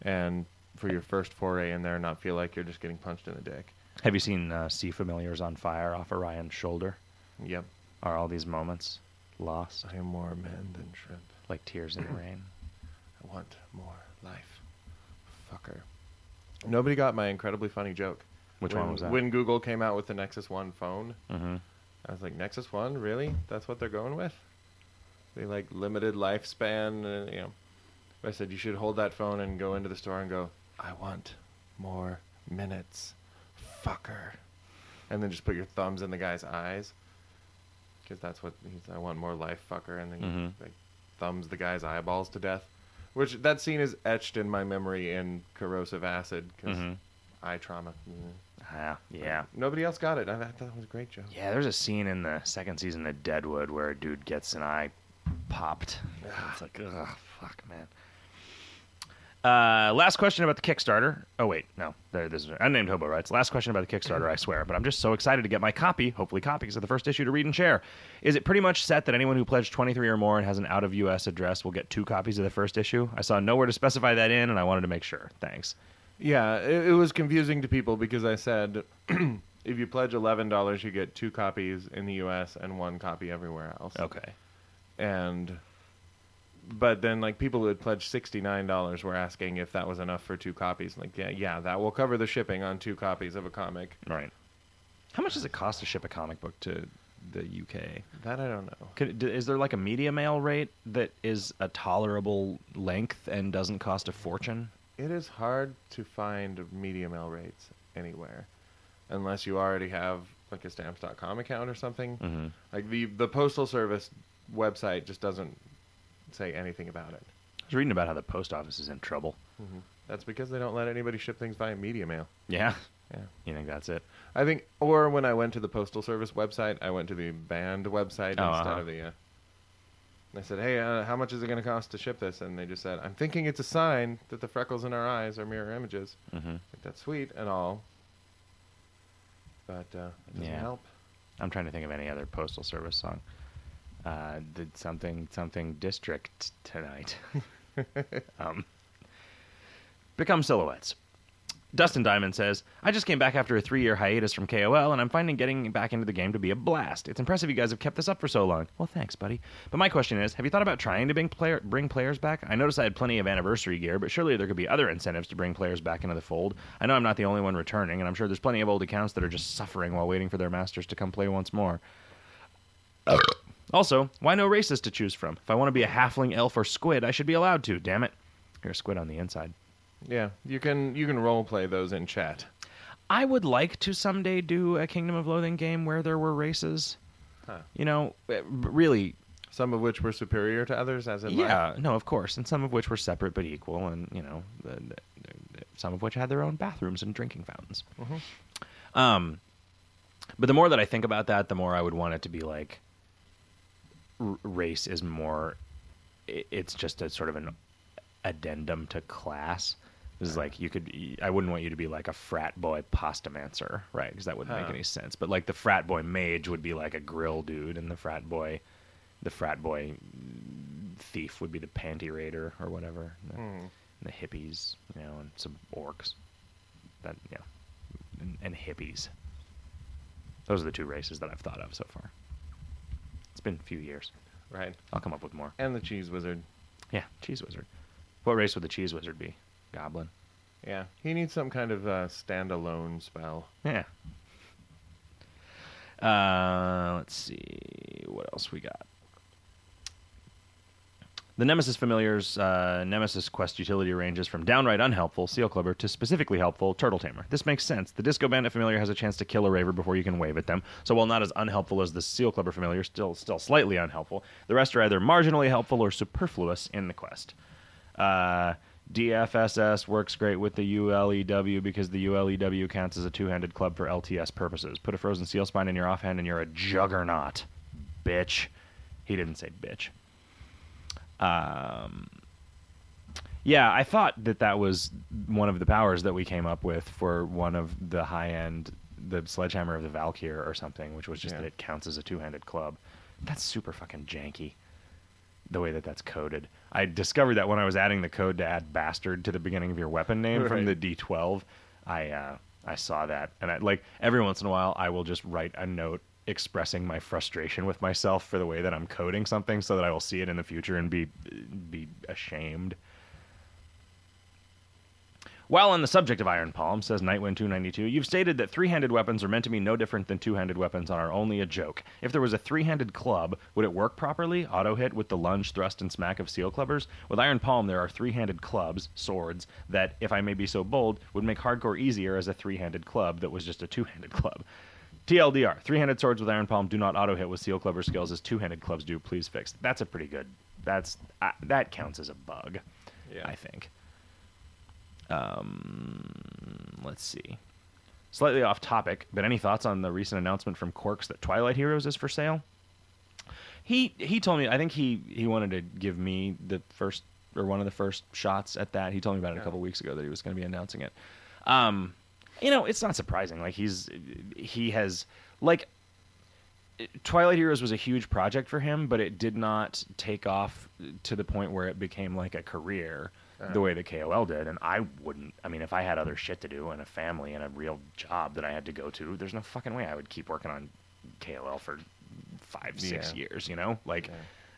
and for your first foray in there, not feel like you're just getting punched in the dick. Have you seen uh, Sea Familiars on fire off Orion's shoulder? Yep, Are all these moments lost, I am more man than shrimp. like tears in the rain? I want more life. Fucker. Nobody got my incredibly funny joke. Which when, one was that? When Google came out with the Nexus One phone, hmm I was like, Nexus One, really? That's what they're going with? They like limited lifespan, uh, you know. I said you should hold that phone and go into the store and go, I want more minutes, fucker, and then just put your thumbs in the guy's eyes, because that's what he's. I want more life, fucker, and then Mhm. he like thumbs the guy's eyeballs to death. Which that scene is etched in my memory in corrosive acid because hmm eye trauma. Ah, yeah. Nobody else got it. I, I thought that was a great joke. Yeah, there's a scene in the second season of Deadwood where a dude gets an eye popped. It's like, ugh, fuck, man. Uh, last question about the Kickstarter. Oh wait, no, there, this is unnamed hobo writes. Last question about the Kickstarter. I swear, but I'm just so excited to get my copy, hopefully copies of the first issue to read and share. Is it pretty much set that anyone who pledged 23 or more and has an out of U.S. address will get two copies of the first issue? I saw nowhere to specify that in, and I wanted to make sure. Thanks. Yeah, it, it was confusing to people because I said if you pledge eleven dollars, you get two copies in the U.S. and one copy everywhere else. Okay. And but then like people who had pledged sixty nine dollars were asking if that was enough for two copies. Like yeah, yeah, that will cover the shipping on two copies of a comic. Right. How much does it cost to ship a comic book to the UK? That I don't know. Could, d- is there like a media mail rate that is a tolerable length and doesn't cost a fortune? It is hard to find media mail rates anywhere, unless you already have like a stamps.com account or something. Mm-hmm. Like the the postal service website just doesn't say anything about it. I was reading about how the post office is in trouble. That's because they don't let anybody ship things via media mail. Yeah. Yeah. You think that's it? I think, or when I went to the postal service website, I went to the band website Oh, instead uh-huh. of the. Uh, I said, "Hey, uh, how much is it going to cost to ship this?" And they just said, "I'm thinking it's a sign that the freckles in our eyes are mirror images. Mm-hmm. Like, that's sweet and all, but uh, it doesn't Yeah. help." I'm trying to think of any other postal service song. Uh, did something something district tonight. um, become silhouettes. Dustin Diamond says, I just came back after a three year hiatus from KOL, and I'm finding getting back into the game to be a blast. It's impressive you guys have kept this up for so long. Well, thanks, buddy. But my question is have you thought about trying to bring, player, bring players back? I noticed I had plenty of anniversary gear, but surely there could be other incentives to bring players back into the fold. I know I'm not the only one returning, and I'm sure there's plenty of old accounts that are just suffering while waiting for their masters to come play once more. Also, why no races to choose from? If I want to be a halfling, elf, or squid, I should be allowed to. Damn it! You're a squid on the inside. Yeah, you can you can role play those in chat. I would like to someday do a Kingdom of Loathing game where there were races. Huh. You know, eh, really, Some of which were superior to others, as in life. yeah, no, of course, and some of which were separate but equal, and you know, the, the, the- some of which had their own bathrooms and drinking fountains. Mhm. Um, but the more that I think about that, the more I would want it to be like r- race is more. It's just a sort of an addendum to class. This is like you could. I wouldn't want you to be like a frat boy pastamancer, right? Because that wouldn't make any sense. But like the frat boy mage would be like a grill dude, and the frat boy, the frat boy thief would be the panty raider or whatever. The, Hmm. the hippies, you know, and some orcs. That yeah, and, and hippies. Those are the two races that I've thought of so far. Been a few years. Right. I'll come up with more. And the cheese wizard. Yeah, cheese wizard. What race would the cheese wizard be? Goblin. Yeah, he needs some kind of uh, standalone spell. Yeah. Uh, let's see what else we got. The Nemesis familiars, uh, Nemesis quest utility ranges from downright unhelpful Seal Clubber to specifically helpful Turtle Tamer. This makes sense. The Disco Bandit familiar has a chance to kill a Raver before you can wave at them, so while not as unhelpful as the Seal Clubber familiar, still still slightly unhelpful. The rest are either marginally helpful or superfluous in the quest. Uh, DFSS works great with the ULEW because the ULEW counts as a two-handed club for LTS purposes. Put a frozen seal spine in your offhand and you're a juggernaut, bitch. He didn't say bitch. Um, yeah, I thought that that was one of the powers that we came up with for one of the high-end, the sledgehammer of the Valkyr or something, which was just Yeah. that it counts as a two-handed club. That's super fucking janky the way that that's coded. I discovered that when I was adding the code to add bastard to the beginning of your weapon name from the D12. I uh, I saw that, and I, like every once in a while, I will just write a note expressing my frustration with myself for the way that I'm coding something, so that I will see it in the future and be be ashamed. While on the subject of Iron Palm, says Nightwind292, you've stated that three handed weapons are meant to be no different than two handed weapons and are only a joke. If there was a three handed club, would it work properly? Auto hit with the lunge, thrust, and smack of seal clubbers? With Iron Palm, there are three handed clubs, swords, that, if I may be so bold, would make hardcore easier as a three handed club that was just a two handed club. TLDR, three handed swords with Iron Palm do not auto hit with seal clubber skills as two handed clubs do. Please fix. That's a pretty good. That's uh, That counts as a bug, Yeah. I think. Um, let's see. Slightly off topic, but any thoughts on the recent announcement from Quarks that Twilight Heroes is for sale? He he told me. I think he he wanted to give me the first or one of the first shots at that. He told me about it a couple weeks ago that he was going to be announcing it. Um, you know, it's not surprising. Like he's he has like Twilight Heroes was a huge project for him, but it did not take off to the point where it became like a career Uh. the way that KOL did. And I wouldn't. I mean, if I had other shit to do and a family and a real job that I had to go to, there's no fucking way I would keep working on KOL for five, six Yeah. years. You know, like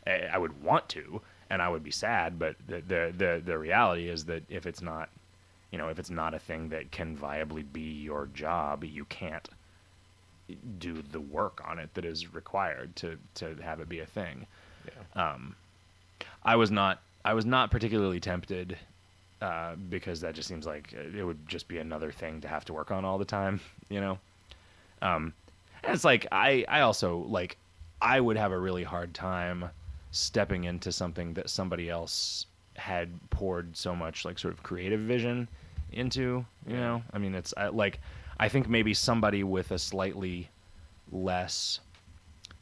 Yeah. I, I would want to, and I would be sad. But the the the, the reality is that if it's not, you know, if it's not a thing that can viably be your job, you can't do the work on it that is required to to have it be a thing. Yeah. Um, I was not I was not particularly tempted uh, because that just seems like it would just be another thing to have to work on all the time, you know. Um, and it's like I I also like I would have a really hard time stepping into something that somebody else had poured so much like sort of creative vision into, you know. I mean, it's I, like I think maybe somebody with a slightly less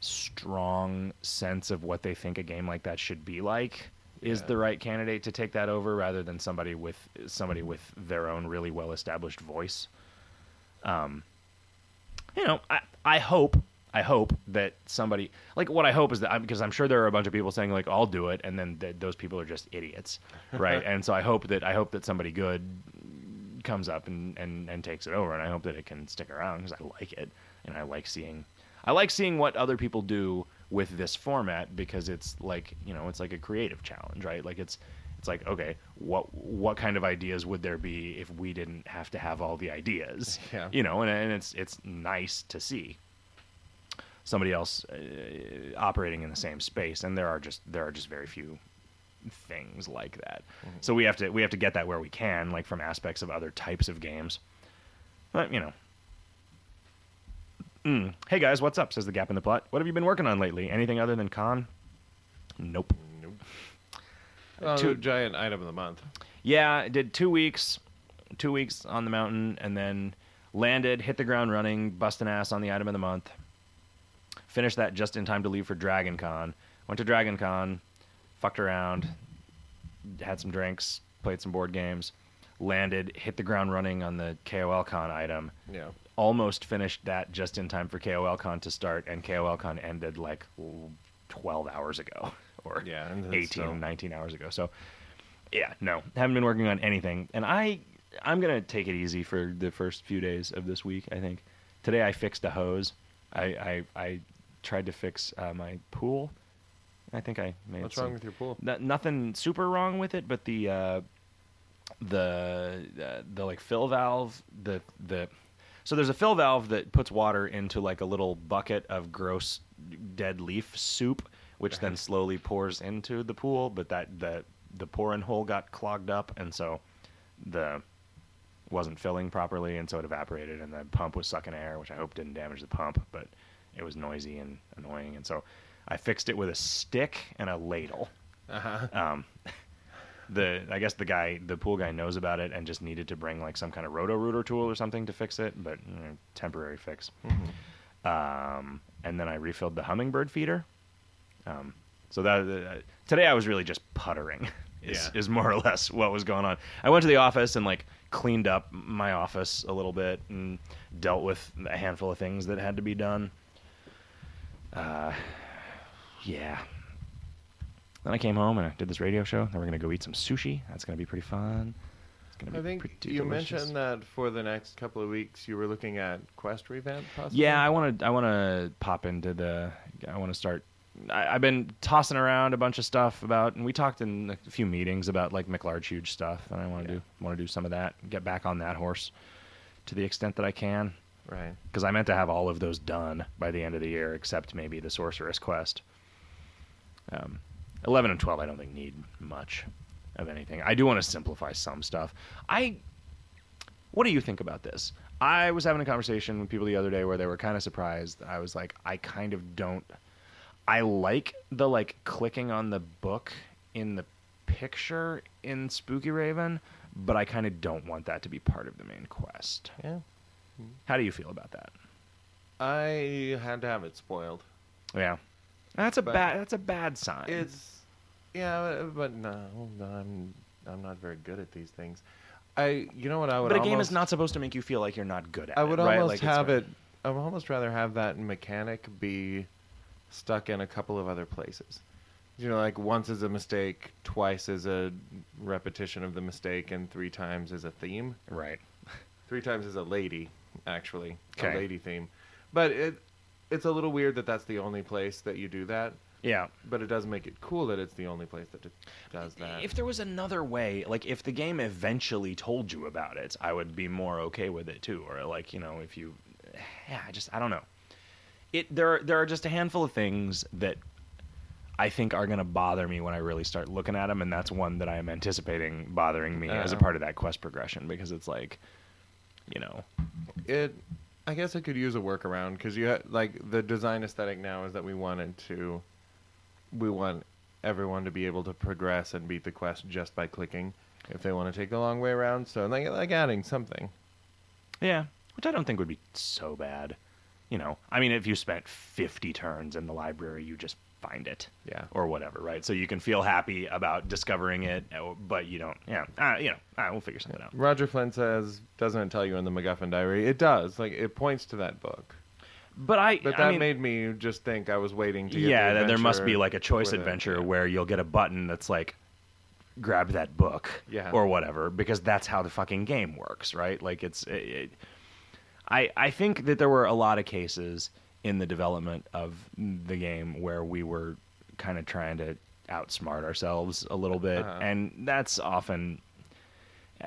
strong sense of what they think a game like that should be like is Yeah. the right candidate to take that over rather than somebody with somebody with their own really well established voice. Um, you know, I I hope I hope that somebody like what I hope is that because I'm sure there are a bunch of people saying like I'll do it and then th- those people are just idiots, right? and so I hope that I hope that somebody good comes up and, and, and takes it over and I hope that it can stick around because I like it and I like seeing I like seeing what other people do with this format because it's like you know it's like a creative challenge right like it's it's like okay what what kind of ideas would there be if we didn't have to have all the ideas Yeah. you know and, and it's it's nice to see somebody else uh, operating in the same space and there are just there are just very few things like that so we have to we have to get that where we can like from aspects of other types of games but you know Mm. Hey guys, what's up? Says the gap in the plot. What have you been working on lately? Anything other than con? Nope. Nope. Well, Two- giant item of the month. Yeah, I did two weeks, two weeks on the mountain, and then landed, hit the ground running, busting ass on the item of the month. Finished that just in time to leave for Dragon Con. Went to Dragon Con, fucked around, had some drinks, played some board games, landed, hit the ground running on the KOL Con item. Yeah. Almost finished that just in time for KOL Con to start, and KOL Con ended like 12 hours ago, or Yeah, and 18, still- 19 hours ago. So, yeah, no, haven't been working on anything, and I, I'm gonna take it easy for the first few days of this week. I think today I fixed a hose. I I, I tried to fix uh, my pool. I think I made. What's wrong with your pool? no- nothing super wrong with it, but the uh, the uh, the like fill valve, the the so there's a fill valve that puts water into like a little bucket of gross dead leaf soup, which then slowly pours into the pool. But that the the pouring hole got clogged up, and so the wasn't filling properly, and so it evaporated, and the pump was sucking air, which I hope didn't damage the pump, but it was noisy and annoying, and so I fixed it with a stick and a ladle Uh-huh. um, the I guess the guy, the pool guy, knows about it and just needed to bring like some kind of roto rooter tool or something to fix it, but you know, temporary fix. Um, and then I refilled the hummingbird feeder. Um, so that uh, today I was really just puttering. Is, Yeah. is more or less what was going on. I went to the office and like cleaned up my office a little bit and dealt with a handful of things that had to be done. Uh, yeah. Then I came home and I did this radio show. Then we're gonna go eat some sushi. That's gonna be pretty fun. It's gonna be I think pretty you delicious. mentioned that for the next couple of weeks you were looking at Quest revamp, possibly. Yeah, I want to. I want to pop into the. I want to start. I, I've been tossing around a bunch of stuff about, and we talked in a few meetings about like McLarge huge stuff, and I want to Yeah. do want to do some of that. Get back on that horse to the extent that I can, right. because I meant to have all of those done by the end of the year, except maybe the Sorceress Quest. Um, Eleven and twelve, I don't think need much of anything. I do want to simplify some stuff. I what do you think about this? I was having a conversation with people the other day where they were kind of surprised. I was like, I kind of don't. I like the like clicking on the book in the picture in Spookyraven, but I kind of don't want that to be part of the main quest. Yeah. How do you feel about that? I had to have it spoiled. Yeah, that's a But- bad. That's a bad sign. It's yeah, but no, I'm I'm not very good at these things. I you know what I would but a game is not supposed to make you feel like you're not good at I it. would right? almost Like, have it. I would almost rather have that mechanic be stuck in a couple of other places. You know, like once is a mistake, twice is a repetition of the mistake, and three times is a theme. right. Three times is a lady, actually, Okay. a lady theme. But it it's a little weird that that's the only place that you do that. Yeah. But it does make it cool that it's the only place that does that. If there was another way, like if the game eventually told you about it, I would be more okay with it too. Or like you know, if you, yeah, I just I don't know. It there there are just a handful of things that I think are going to bother me when I really start looking at them, and that's one that I am anticipating bothering me as a Uh. part of that quest progression because it's like, you know, it i guess it could use a workaround because you ha- like the design aesthetic now is that we wanted to we want everyone to be able to progress and beat the quest just by clicking if they want to take the long way around so like like adding something yeah, which I don't think would be so bad. You know, I mean, if you spent fifty turns in the library, you just find it. yeah or whatever, right? So you can feel happy about discovering it, uh, but you don't. Yeah, uh, you know, uh, we'll figure something out. roger flynn says doesn't it tell you in the macguffin diary it does like it points to that book But I, but I that mean, made me just think i was waiting to get yeah, the there must be like a choice with it, adventure yeah. where you'll get a button that's like, grab that book, Yeah. or whatever, because that's how the fucking game works, right? Like it's, it, it, I, I think that there were a lot of cases in the development of the game where we were kind of trying to outsmart ourselves a little bit, Uh-huh. and that's often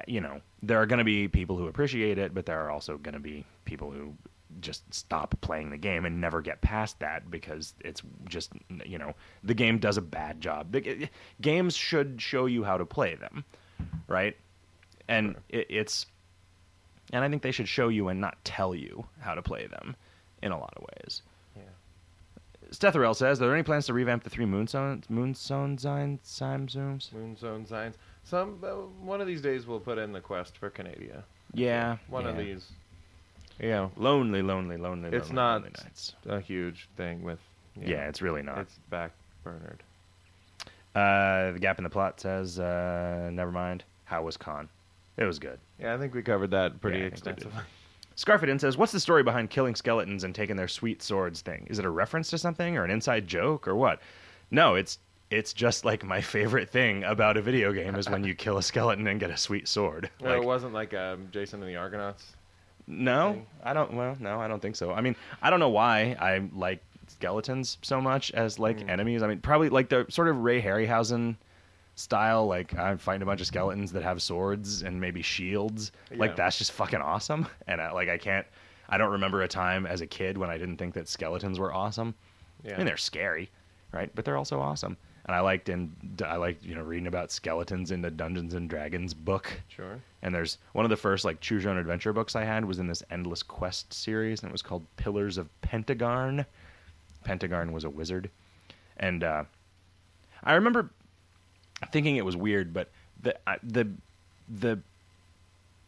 you know, there are going to be people who appreciate it, but there are also going to be people who just stop playing the game and never get past that because it's just, you know, the game does a bad job. The, games should show you how to play them, right? And it, it's, and I think they should show you and not tell you how to play them in a lot of ways. yeah. Stethorel says, "Are there any plans to revamp the three Moonstone Moonstone Zine Sim Zooms?" moon zone signs some uh, one of these days we'll put in the quest for Canadia Yeah, one of yeah. these yeah Lonely, lonely, lonely. It's lonely, not- lonely nights. a huge thing with Yeah, it's really not. it's back burnered. Uh, the gap in the plot says, uh, "Never mind." How was Con? It was good. Yeah, I think we covered that pretty Yeah, I think we did. extensively. Scarfidin says, "What's the story behind killing skeletons and taking their sweet swords thing? Is it a reference to something or an inside joke or what?" No, it's it's just like my favorite thing about a video game is when you kill a skeleton and get a sweet sword. No, Like, it wasn't like um, Jason and the Argonauts. No, thing? I don't. Well, no, I don't think so. I mean, I don't know why I like skeletons so much as like Mm. enemies. I mean, probably like the sort of Ray Harryhausen style. Like I'm fighting a bunch of skeletons that have swords and maybe shields. Like that's just fucking awesome. And I, like I can't. I don't remember a time as a kid when I didn't think that skeletons were awesome. Yeah. I mean, they're scary, right? But they're also awesome. And I liked and I liked you know reading about skeletons in the Dungeons and Dragons book. Sure. And there's one of the first like choose your own adventure books I had was in this endless quest series, and it was called Pillars of Pentegarn. Pentegarn was a wizard, and uh, I remember thinking it was weird, but the the the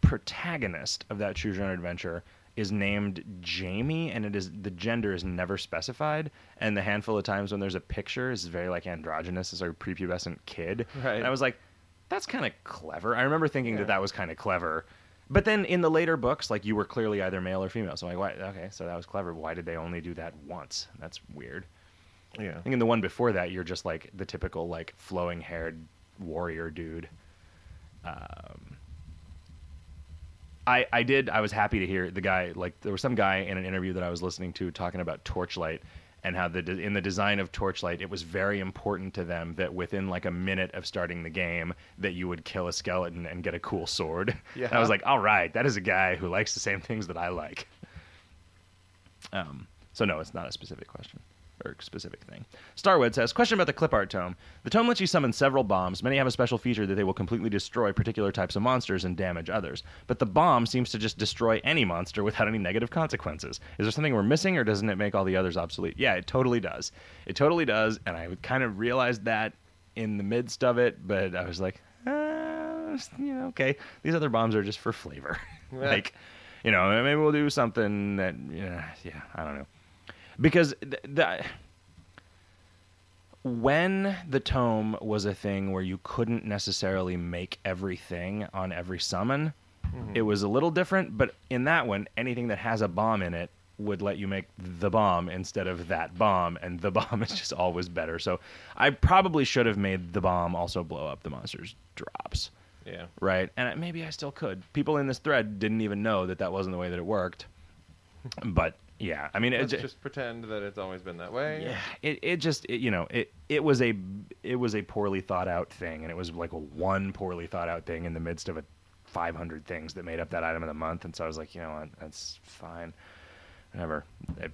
protagonist of that choose your own adventure is named Jamie, and it is the gender is never specified. And the handful of times when there's a picture is very like androgynous, as a prepubescent kid. Right. And I was like, that's kind of clever. I remember thinking Yeah. that that was kind of clever. But then in the later books, like you were clearly either male or female. So I'm like, why? Okay, so that was clever. Why did they only do that once? That's weird. Yeah. I think in the one before that, you're just like the typical like flowing haired warrior dude. Um, I I did I was happy to hear the guy like there was some guy in an interview that I was listening to talking about Torchlight and how the de- in the design of Torchlight it was very important to them that within like a minute of starting the game that you would kill a skeleton and get a cool sword. Yeah. And I was like, all right, that is a guy who likes the same things that I like. Um, so no, it's not a specific question or specific thing. Starwood says, question about the clip art tome. The tome lets you summon several bombs. Many have a special feature that they will completely destroy particular types of monsters and damage others. But the bomb seems to just destroy any monster without any negative consequences. Is there something we're missing, or doesn't it make all the others obsolete? Yeah, it totally does. It totally does, and I kind of realized that in the midst of it, but I was like, uh, you know, okay, these other bombs are just for flavor. Yeah. like, you know, maybe we'll do something that, yeah, yeah, I don't know because th- the, when the tome was a thing where you couldn't necessarily make everything on every summon, Mm-hmm. it was a little different. But in that one, anything that has a bomb in it would let you make the bomb instead of that bomb, and the bomb is just always better. So I probably should have made the bomb also blow up the monster's drops Yeah. right? And maybe I still could. People in this thread didn't even know that that wasn't the way that it worked. But yeah. I mean, it, Let's ju- just pretend that it's always been that way. yeah, it it just it, you know it it was a it was a poorly thought out thing, and it was like a one poorly thought out thing in the midst of a 500 things that made up that item of the month, and so I was like, you know what, that's fine. Whatever.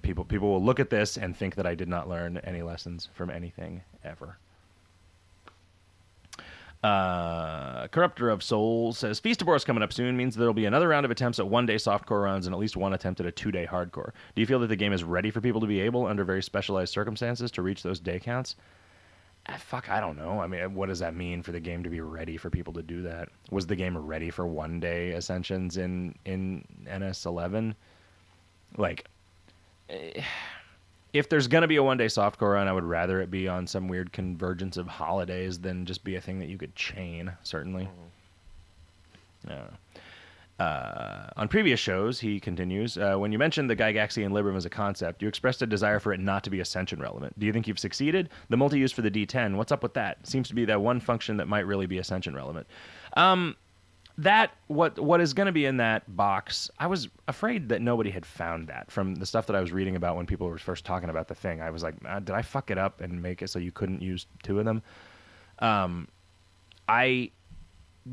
People people will look at this and think that I did not learn any lessons from anything ever. Uh, Corruptor of Souls says Feast of Boris coming up soon means there will be another round of attempts at one day softcore runs and at least one attempt at a two day hardcore. Do you feel that the game is ready for people to be able, under very specialized circumstances, to reach those day counts? Ah, fuck, I don't know. I mean, what does that mean for the game to be ready for people to do that? Was the game ready for one day ascensions in in NS11? Like, eh, if there's gonna be a one day softcore run, I would rather it be on some weird convergence of holidays than just be a thing that you could chain. Certainly. Don't. Uh, on previous shows, he continues, uh, when you mentioned the Gygaxian Libram as a concept, you expressed a desire for it not to be Ascension relevant. Do you think you've succeeded? The multi use for the D10, what's up with that? Seems to be that one function that might really be Ascension relevant. Um, that what what is going to be in that box? I was afraid that nobody had found that from the stuff that I was reading about when people were first talking about the thing. I was like, uh, did I fuck it up and make it so you couldn't use two of them? Um, I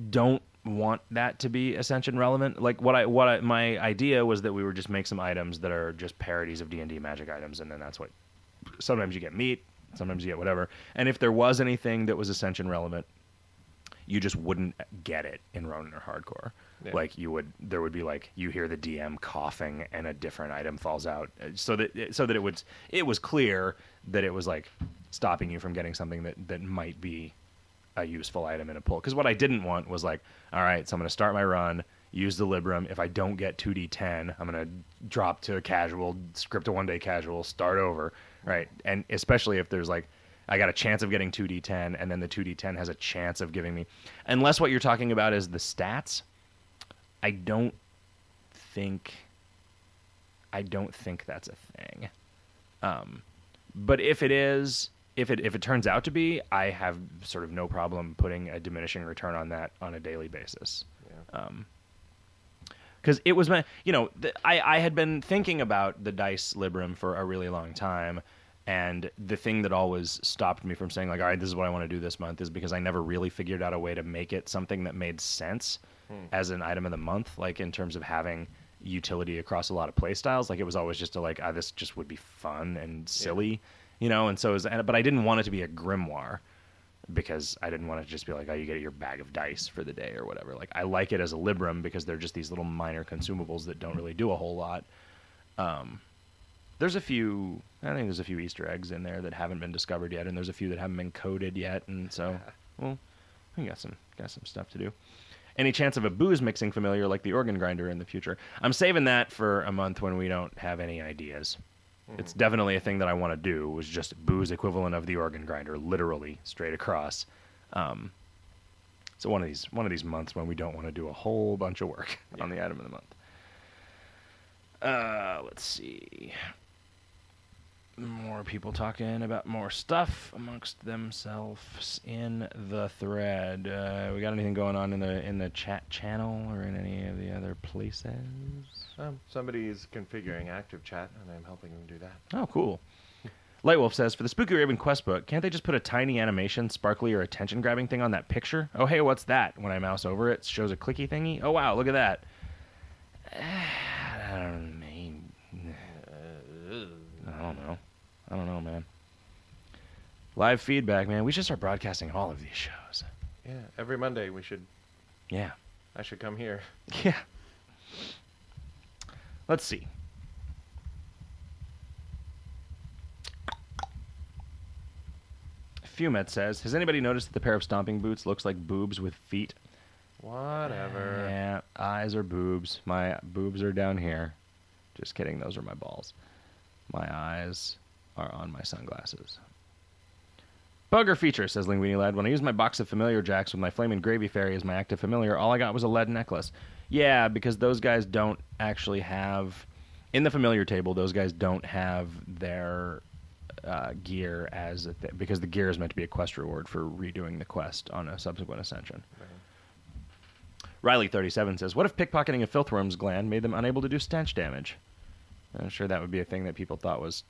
don't want that to be ascension relevant. Like what I what I, my idea was that we would just make some items that are just parodies of D and D magic items, and then that's what. Sometimes you get meat, sometimes you get whatever. And if there was anything that was ascension relevant, you just wouldn't get it in Ronin or Hardcore. Yeah. Like you would, there would be like you hear the DM coughing and a different item falls out, uh, so that so that it would it was clear that it was like stopping you from getting something that that might be a useful item in a pull. Because what I didn't want was like, all right, so I'm going to start my run, use the Libram. If I don't get 2d10, I'm going to drop to a casual, script a one day casual, start over, right? And especially if there's like, I got a chance of getting 2d10, and then the 2d10 has a chance of giving me, unless what you're talking about is the stats. I don't think, I don't think that's a thing. Um, but if it is, if it if it turns out to be, I have sort of no problem putting a diminishing return on that on a daily basis. Yeah. Um, because it was my, you know, th- I I had been thinking about the dice Libram for a really long time, and the thing that always stopped me from saying like, all right, this is what I want to do this month, is because I never really figured out a way to make it something that made sense as an item of the month, like in terms of having utility across a lot of play styles. Like it was always just a like, ah, this just would be fun and silly, you know. And so, it was, but I didn't want it to be a grimoire because I didn't want it to just be like, oh, you get your bag of dice for the day or whatever. Like I like it as a Libram because they're just these little minor consumables that don't really do a whole lot. Um, there's a few. I think there's a few Easter eggs in there that haven't been discovered yet, and there's a few that haven't been coded yet, and so well, we got some got some stuff to do. Any chance of a booze mixing familiar like the organ grinder in the future? I'm saving that for a month when we don't have any ideas. It's definitely a thing that I want to do. Was just booze equivalent of the organ grinder, literally straight across. Um, so one of these one of these months when we don't want to do a whole bunch of work on the item of the month. Uh, let's see. More people talking about more stuff amongst themselves in the thread. Uh, we got anything going on in the in the chat channel or in any of the other places? Um, somebody's configuring active chat, and I'm helping them do that. Oh, cool. Lightwolf says, for the Spookyraven quest book, can't they just put a tiny animation, sparkly, or attention grabbing thing on that picture? Oh, hey, what's that? When I mouse over it, it shows a clicky thingy. Oh, wow, look at that. I don't mean. I don't know. I don't know, man. Live feedback, man. We should start broadcasting all of these shows. Yeah, every Monday we should. Yeah. I should come here. Yeah. Let's see. Fumet says, "Has anybody noticed that the pair of stomping boots looks like boobs with feet?" Whatever. Yeah, eyes are boobs. My boobs are down here. Just kidding. Those are my balls. My eyes are on my sunglasses. Bugger feature, says Linguini Lad. When I used my box of familiar jacks with my flaming gravy fairy as my active familiar, all I got was a lead necklace. Yeah, because those guys don't actually have. In the familiar table, those guys don't have their uh, gear as a th- because the gear is meant to be a quest reward for redoing the quest on a subsequent ascension. Riley37 says, What if pickpocketing a filthworm's gland made them unable to do stench damage? I'm sure that would be a thing that people thought was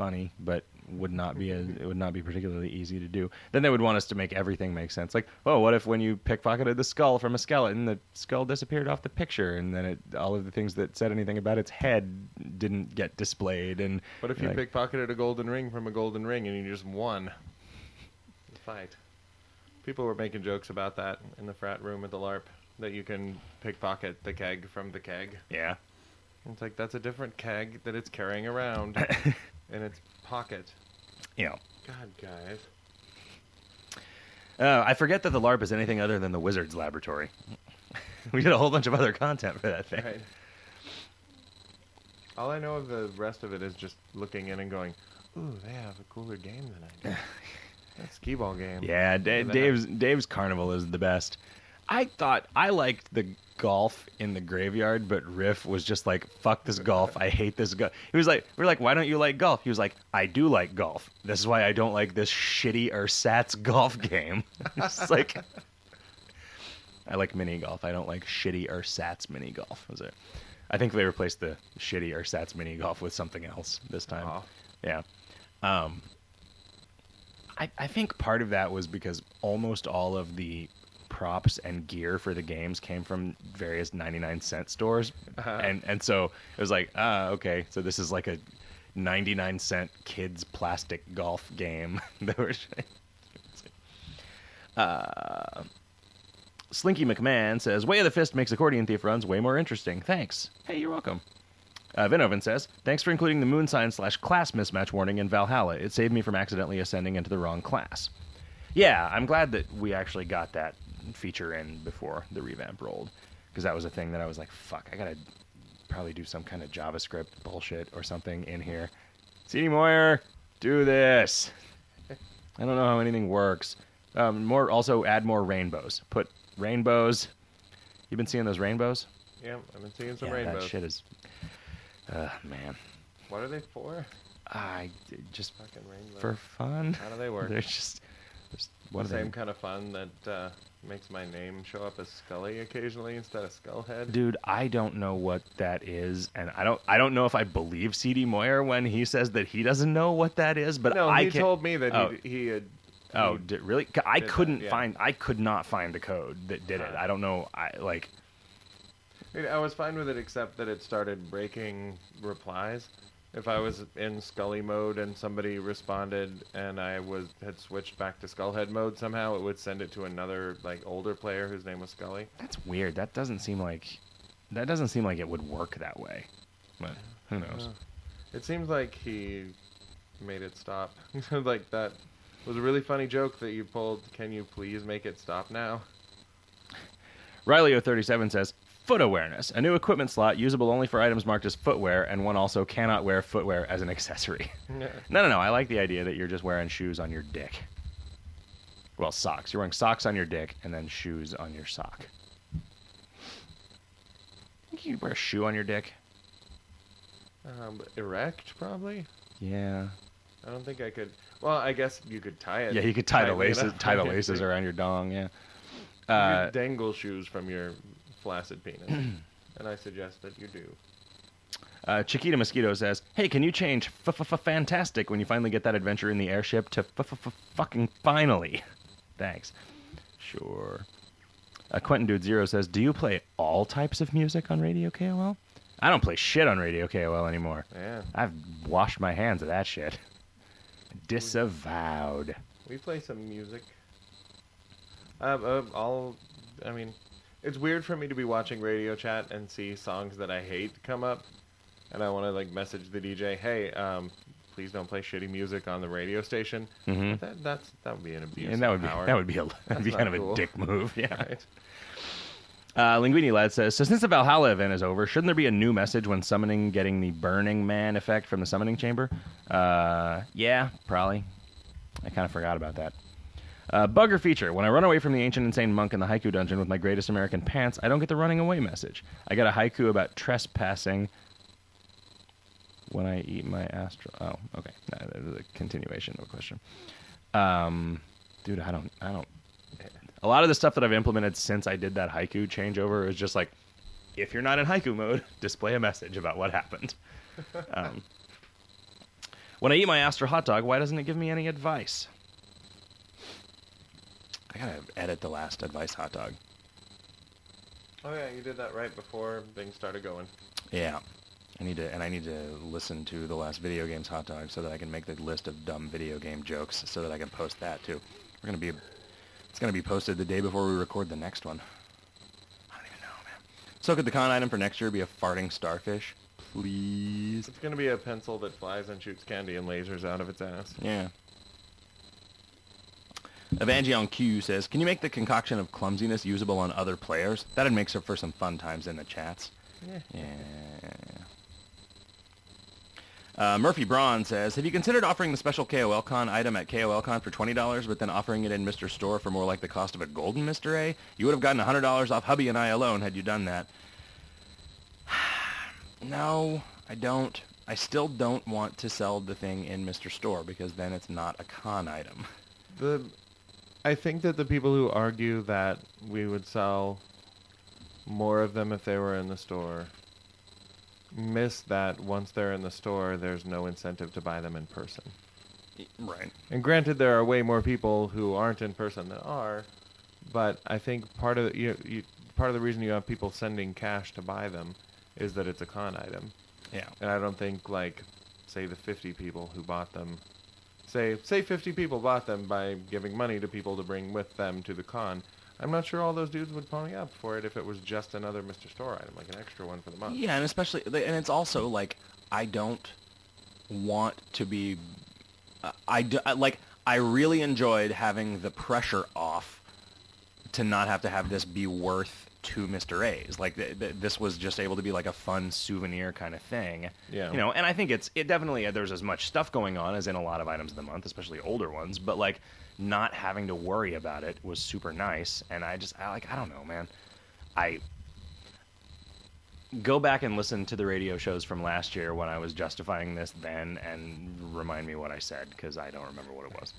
funny, but would not be a, it would not be particularly easy to do. Then they would want us to make everything make sense. Like, oh, what if when you pickpocketed the skull from a skeleton, the skull disappeared off the picture, and then it, all of the things that said anything about its head didn't get displayed. And What if you like, pickpocketed a golden ring from a golden ring and you just won the fight? People were making jokes about that in the frat room at the LARP that you can pickpocket the keg from the keg. Yeah. It's like that's a different keg that it's carrying around in its pocket. You know. God, guys. Uh, I forget that the LARP is anything other than the Wizards Laboratory. we did a whole bunch of other content for that thing. Right. All I know of the rest of it is just looking in and going, "Ooh, they have a cooler game than I do." that skee ball game. Yeah, That- Dave's Dave's Carnival is the best. I thought I liked the golf in the graveyard, but Riff was just like, "Fuck this golf! I hate this golf." He was like, "We're like, why don't you like golf?" He was like, "I do like golf. This is why I don't like this shitty ersatz golf game." it's like, I like mini golf. I don't like shitty ersatz mini golf. Was it? I think they replaced the shitty ersatz mini golf with something else this time. Yeah. Um, I, I think part of that was because almost all of the props and gear for the games came from various 99 cent stores. Uh-huh. And and so it was like, ah, okay, so this is like a 99 cent kids plastic golf game. that were uh, Slinky McMahon says, Way of the Fist makes accordion thief runs way more interesting. Thanks. Hey, you're welcome. Uh, Vinovan says, Thanks for including the moon sign slash class mismatch warning in Valhalla. It saved me from accidentally ascending into the wrong class. Yeah, I'm glad that we actually got that feature in before the revamp rolled. Because that was a thing that I was like, fuck, I gotta probably do some kind of JavaScript bullshit or something in here. CD Moyer, do this. I don't know how anything works. Um, more also add more rainbows. Put rainbows. You've been seeing those rainbows? Yeah, I've been seeing some yeah, rainbows. that shit is. Uh, man, What are they for? I just Fucking rainbows. for fun. How do they work? They're just. There's one the same them. kind of fun that uh, makes my name show up as Scully occasionally instead of Skullhead. Dude, I don't know what that is, and I don't. I don't know if I believe CD Moyer when he says that he doesn't know what that is. But no, I he can, told me that Oh. he, he had. Oh, he- did, really? I did couldn't yeah. find. I could not find the code that did it. Uh-huh. I don't know. I like. I I was fine with it except that it started breaking replies. If I was in Scully mode and somebody responded and I was had switched back to Skullhead mode somehow, it would send it to another like older player whose name was Scully. That's weird. That doesn't seem like. That doesn't seem like it would work that way. But who knows? Uh, It seems like he made it stop. like that was a really funny joke that you pulled. Can you please make it stop now? Riley037 says, Foot awareness, a new equipment slot usable only for items marked as footwear, and one also cannot wear footwear as an accessory. no, no, no. I like the idea that you're just wearing shoes on your dick. Well, socks. You're wearing socks on your dick and then shoes on your sock. Think you could wear a shoe on your dick? um, erect, probably. Yeah. I don't think I could. Well, I guess you could tie it. Yeah, you could tie the laces, tie the laces around your dong. Yeah. You Uh, could dangle shoes from your flaccid penis, and I suggest that you do. Uh, Chiquita Mosquito says, "Hey, can you change f- f- f- fantastic when you finally get that adventure in the airship to f- f- f- fucking finally?" Thanks. Sure. Uh, Quentin Dude Zero says, "Do you play all types of music on Radio KOL?" I don't play shit on Radio KOL anymore. Yeah, I've washed my hands of that shit. Disavowed. we play some music. Uh, uh, all, I mean, it's weird for me to be watching radio chat and see songs that I hate come up, and I want to like message the DJ, "Hey, um, please don't play shitty music on the radio station." Mhm. That that's that would be an abuse. And that of would be power. that would be a that'd be kind of not a dick move. Yeah. right. Uh, Linguini Lad says, so since the Valhalla event is over, shouldn't there be a new message when summoning getting the Burning Man effect from the summoning chamber? Uh, yeah, probably. I kind of forgot about that. Uh, bugger feature. When I run away from the ancient insane monk in the haiku dungeon with my greatest American pants, I don't get the running away message. I get a haiku about trespassing when I eat my astral. Oh, okay. No, that is a continuation of a question. Um, dude, I don't, I don't. A lot of the stuff that I've implemented since I did that haiku changeover is just like if you're not in haiku mode, display a message about what happened. Um, when I eat my astral hot dog, why doesn't it give me any advice? I gotta edit the last advice hot dog. Oh yeah, you did that right before things started going. Yeah. I need to, and I need to listen to the last video games hot dog so that I can make the list of dumb video game jokes so that I can post that too. We're gonna be, it's gonna be posted the day before we record the next one. I don't even know, man. So could the con item for next year be a farting starfish, please? It's gonna be a pencil that flies and shoots candy and lasers out of its ass. Yeah. Evangelion Q says, "Can you make the concoction of clumsiness usable on other players? That'd make for some fun times in the chats." Yeah. Yeah. Uh, Murphy Braun says, "Have you considered offering the special KOLCon item at KOLCon for twenty dollars, but then offering it in Mr. Store for more like the cost of a golden Mr. A? You would have gotten hundred dollars off Hubby and I alone had you done that." no, I don't. I still don't want to sell the thing in Mr. Store because then it's not a con item. The, I think that the people who argue that we would sell more of them if they were in the store miss that once they're in the store, there's no incentive to buy them in person. Right. And granted, there are way more people who aren't in person than are, but I think part of the, you, you, part of the reason you have people sending cash to buy them is that it's a con item. Yeah. And I don't think like say the 50 people who bought them say say 50 people bought them by giving money to people to bring with them to the con. I'm not sure all those dudes would pony up for it if it was just another Mr. Store item, like an extra one for the month. Yeah, and especially, and it's also like I don't want to be. Uh, I do, I- like. I really enjoyed having the pressure off to not have to have this be worth two Mr. A's. Like th- th- this was just able to be like a fun souvenir kind of thing. Yeah. You know, and I think it's it definitely there's as much stuff going on as in a lot of items of the month, especially older ones. But like not having to worry about it was super nice, and I just I like I don't know, man. I go back and listen to the radio shows from last year when I was justifying this then and remind me what I said because I don't remember what it was.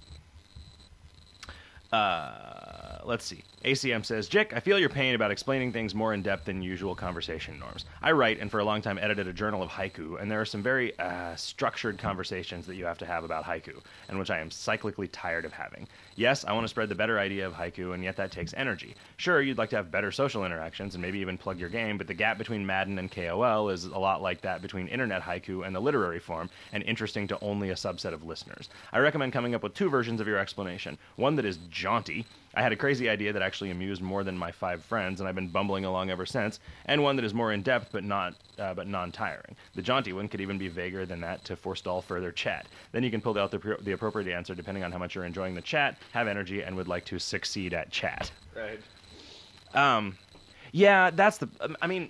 Uh, let's see. ACM says, Jick, I feel your pain about explaining things more in depth than usual conversation norms. I write and for a long time edited a journal of haiku, and there are some very uh, structured conversations that you have to have about haiku, and which I am cyclically tired of having. Yes, I want to spread the better idea of haiku, and yet that takes energy. Sure, you'd like to have better social interactions and maybe even plug your game, but the gap between Madden and KOL is a lot like that between internet haiku and the literary form, and interesting to only a subset of listeners. I recommend coming up with two versions of your explanation. One that is jaunty. I had a crazy idea that actually amused more than my five friends, and I've been bumbling along ever since. And one that is more in depth, but not, uh, but non-tiring. The jaunty one could even be vaguer than that to forestall further chat. Then you can pull out the, pr- the appropriate answer depending on how much you're enjoying the chat, have energy, and would like to succeed at chat. Right. Um, yeah, that's the. um, I mean,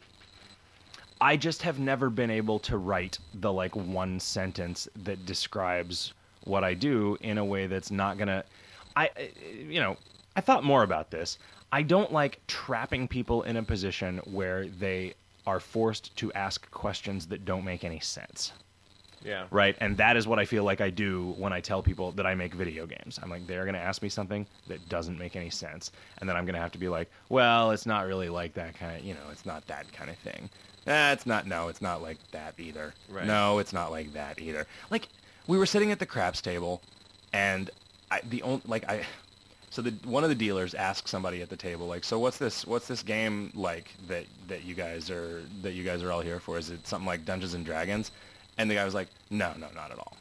I just have never been able to write the like one sentence that describes what I do in a way that's not gonna. I, uh, you know, I thought more about this. I don't like trapping people in a position where they are forced to ask questions that don't make any sense Yeah. right? And that is what I feel like I do when I tell people that I make video games. I'm like, they're going to ask me something that doesn't make any sense. And then I'm going to have to be like, well, it's not really like that kind of, you know, it's not that kind of thing. It's not, no, it's not like that either. Right. No, it's not like that either. Like, we were sitting at the craps table, and I, the only, like, I, so the one of the dealers asked somebody at the table, like, so what's this? What's this game like that that you guys are that you guys are all here for? Is it something like Dungeons and Dragons? And the guy was like, no, no, not at all.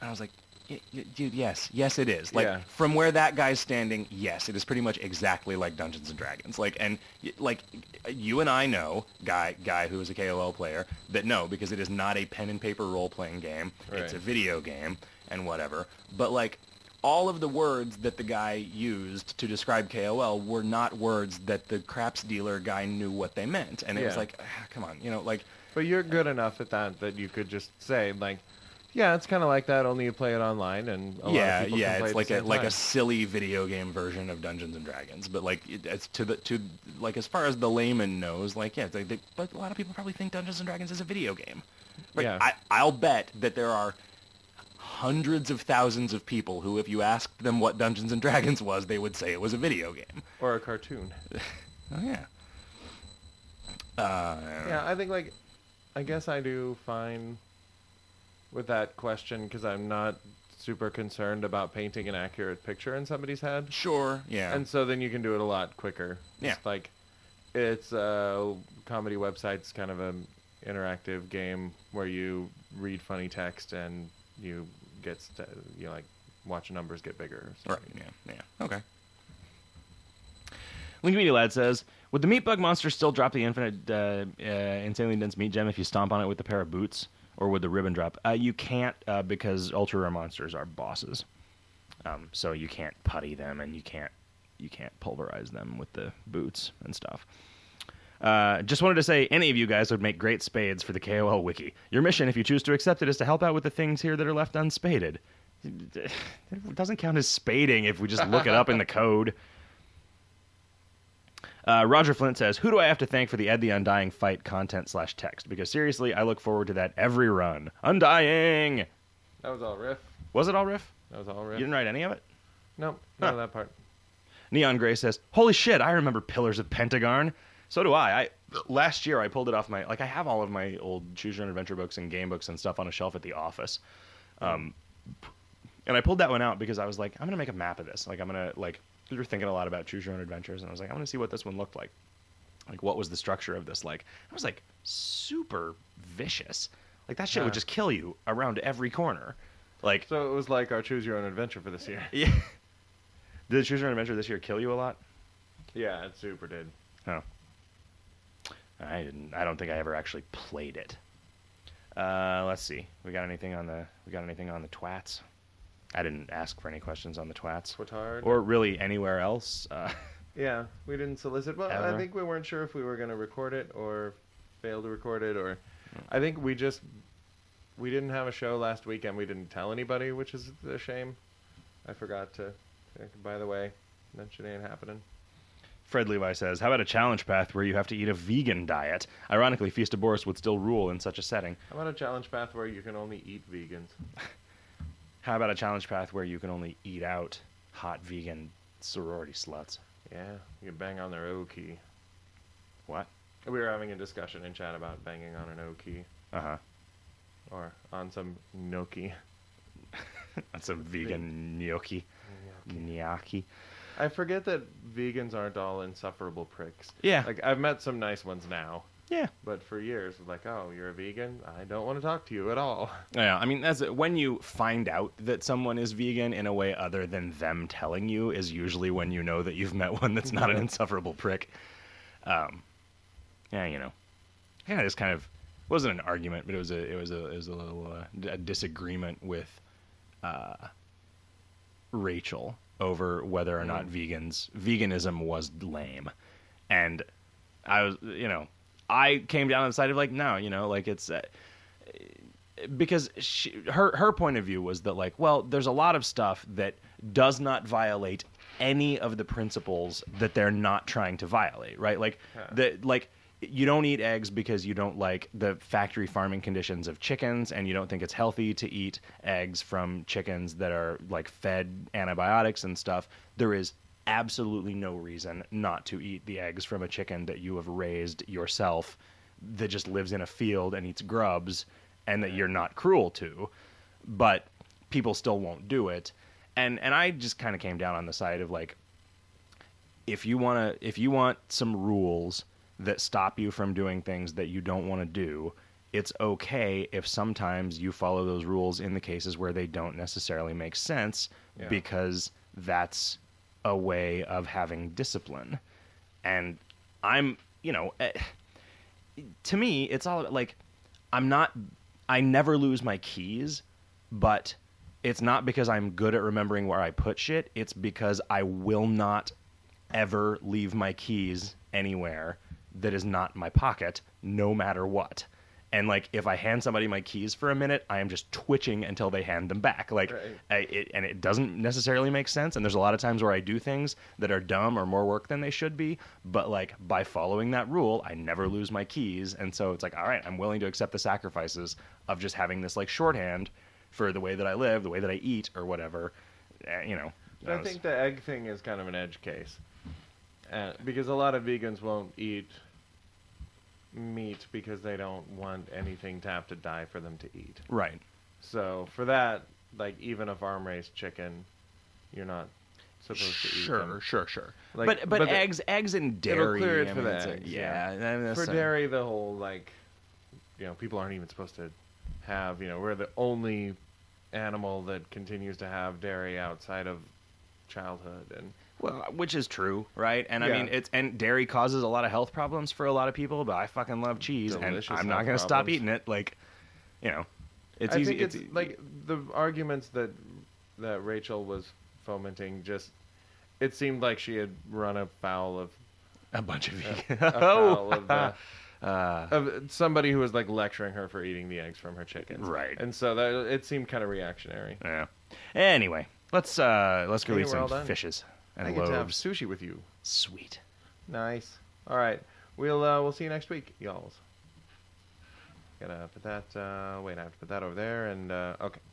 And I was like, "Y- y- dude, yes, yes, it is. Like Yeah. from where that guy's standing, yes, it is pretty much exactly like Dungeons and Dragons. Like, and y- like you and I know, guy, guy who is a KOL player, that no, because it is not a pen and paper role playing game. It's a video game and whatever. But like all of the words that the guy used to describe KOL were not words that the craps dealer guy knew what they meant. And it was like, ah, come on, you know, like But you're good enough at that that you could just say like, yeah, it's kind of like that. Only you play it online, and a lot yeah, yeah, it's like a like a silly video game version of Dungeons and Dragons. But like it, it's to the to like as far as the layman knows, like yeah, they, they, but a lot of people probably think Dungeons and Dragons is a video game. Like, Yeah. I I'll bet that there are hundreds of thousands of people who, if you asked them what Dungeons and Dragons was, they would say it was a video game. or a cartoon. Oh yeah. Uh, Yeah, I think like, I guess I do fine with that question because I'm not super concerned about painting an accurate picture in somebody's head, Sure. Yeah. and so then you can do it a lot quicker. Yeah. It's like, it's a comedy website's kind of an interactive game where you read funny text and you get st- you know, like watch numbers get bigger. Or Right. Yeah. Yeah. Okay. Link Media Lad says, "Would the meat bug monster still drop the infinite, uh, uh, insanely dense meat gem if you stomp on it with a pair of boots, or would the ribbon drop? Uh, you can't uh, because ultra rare monsters are bosses, um, so you can't putty them and you can't you can't pulverize them with the boots and stuff." Uh, just wanted to say, any of you guys would make great spades for the KOL wiki. Your mission, if you choose to accept it, is to help out with the things here that are left unspaded. It doesn't count as spading if we just look it up in the code. Uh, Roger Flint says, "Who do I have to thank for the Ed the Undying fight content slash text? Because seriously, I look forward to that every run. Undying. That was all riff. Was it all riff? That was all riff. You didn't write any of it. Nope, none Huh. of that part. Neon Gray says, "Holy shit, I remember Pillars of Pentegarn. So do I. I last year I pulled it off my like I have all of my old Choose Your Own Adventure books and game books and stuff on a shelf at the office. Um, and I pulled that one out because I was like, I'm gonna make a map of this. Like I'm gonna like we were thinking a lot about Choose Your Own Adventures, and I was like, I want to see what this one looked like. Like what was the structure of this like? I was like super vicious. Like that shit would just kill you around every corner. Like So it was like our choose your own adventure for this year. yeah. Did Choose Your Own Adventure this year kill you a lot? Yeah, it super did. Oh. I didn't. I don't think I ever actually played it. Uh, let's see. We got anything on the? We got anything on the twats? I didn't ask for any questions on the twats, Twatard. or really anywhere else. Uh, Yeah, we didn't solicit. Well, I think we weren't sure if we were going to record it or fail to record it, or. I think we just we didn't have a show last weekend. We didn't tell anybody, which is a shame. I forgot to. By the way, shit ain't happening. Fred Levi says, "How about a challenge path where you have to eat a vegan diet? Ironically, Feast of Boris would still rule in such a setting. How about a challenge path where you can only eat vegans? How about a challenge path where you can only eat out hot vegan sorority sluts? Yeah, you can bang on their O key. What? We were having a discussion in chat about banging on an O key Uh huh. or on some gnocchi. That's a vegan gnocchi. Gnocchi. I forget that vegans aren't all insufferable pricks. Yeah. Like I've met some nice ones now, Yeah. but for years, like, oh, you're a vegan? I don't want to talk to you at all. Yeah, I mean, that's when you find out that someone is vegan in a way other than them telling you is usually when you know that you've met one that's not an insufferable prick. Um, yeah, you know, yeah, it's kind of wasn't an argument, but it was a it was a it was a little uh, a disagreement with uh, Rachel over whether or not vegans veganism was lame, and I was you know I came down on the side of like no, you know, like it's. Uh, because she, her her point of view was that like well there's a lot of stuff that does not violate any of the principles that they're not trying to violate right like Yeah. the like you don't eat eggs because you don't like the factory farming conditions of chickens and you don't think it's healthy to eat eggs from chickens that are like fed antibiotics and stuff. There is absolutely no reason not to eat the eggs from a chicken that you have raised yourself that just lives in a field and eats grubs and that you're not cruel to but people still won't do it. And and I just kind of came down on the side of like if you want to if you want some rules that stop you from doing things that you don't want to do it's okay if sometimes you follow those rules in the cases where they don't necessarily make sense Yeah. because that's a way of having discipline and i'm you know eh, to me it's all like i'm not i never lose my keys but it's not because i'm good at remembering where i put shit it's because i will not ever leave my keys anywhere that is not my pocket no matter what. And like if i hand somebody my keys for a minute i am just twitching until they hand them back. Like Right. I, it, and it doesn't necessarily make sense. And there's a lot of times where i do things that are dumb or more work than they should be. But like by following that rule i never lose my keys. And so it's like all right i'm willing to accept the sacrifices of just having this like shorthand for the way that i live the way that i eat or whatever. Eh, you know But I think the egg thing is kind of an edge case, uh, because a lot of vegans won't eat meat because they don't want anything to have to die for them to eat. Right. So for that, like even a farm raised chicken, you're not supposed to eat Sure, them. sure, sure. Like, but but, but the- eggs eggs and dairy. clear it I for mean, the eggs, yeah. yeah. I mean, For a- dairy, the whole like, you know, people aren't even supposed to have. You know, we're the only animal that continues to have dairy outside of childhood, and Well, which is true, right? And I mean, it's and dairy causes a lot of health problems for a lot of people. But I fucking love cheese, Delicious and I'm not going to stop eating it. Like, you know, it's I easy. think it's, e- like the arguments that that Rachel was fomenting. Just it seemed like she had run afoul of a bunch of afoul of, the, uh, of somebody who was like lecturing her for eating the eggs from her chickens. Right. And so that it seemed kind of reactionary. yeah. Anyway, let's uh let's go eat some fishes and I get to have loaves. sushi with you. Sweet. Nice. All right. We'll uh, we'll see you next week, y'all. Gotta put that. Uh, wait, I have to put that over there. And uh, okay.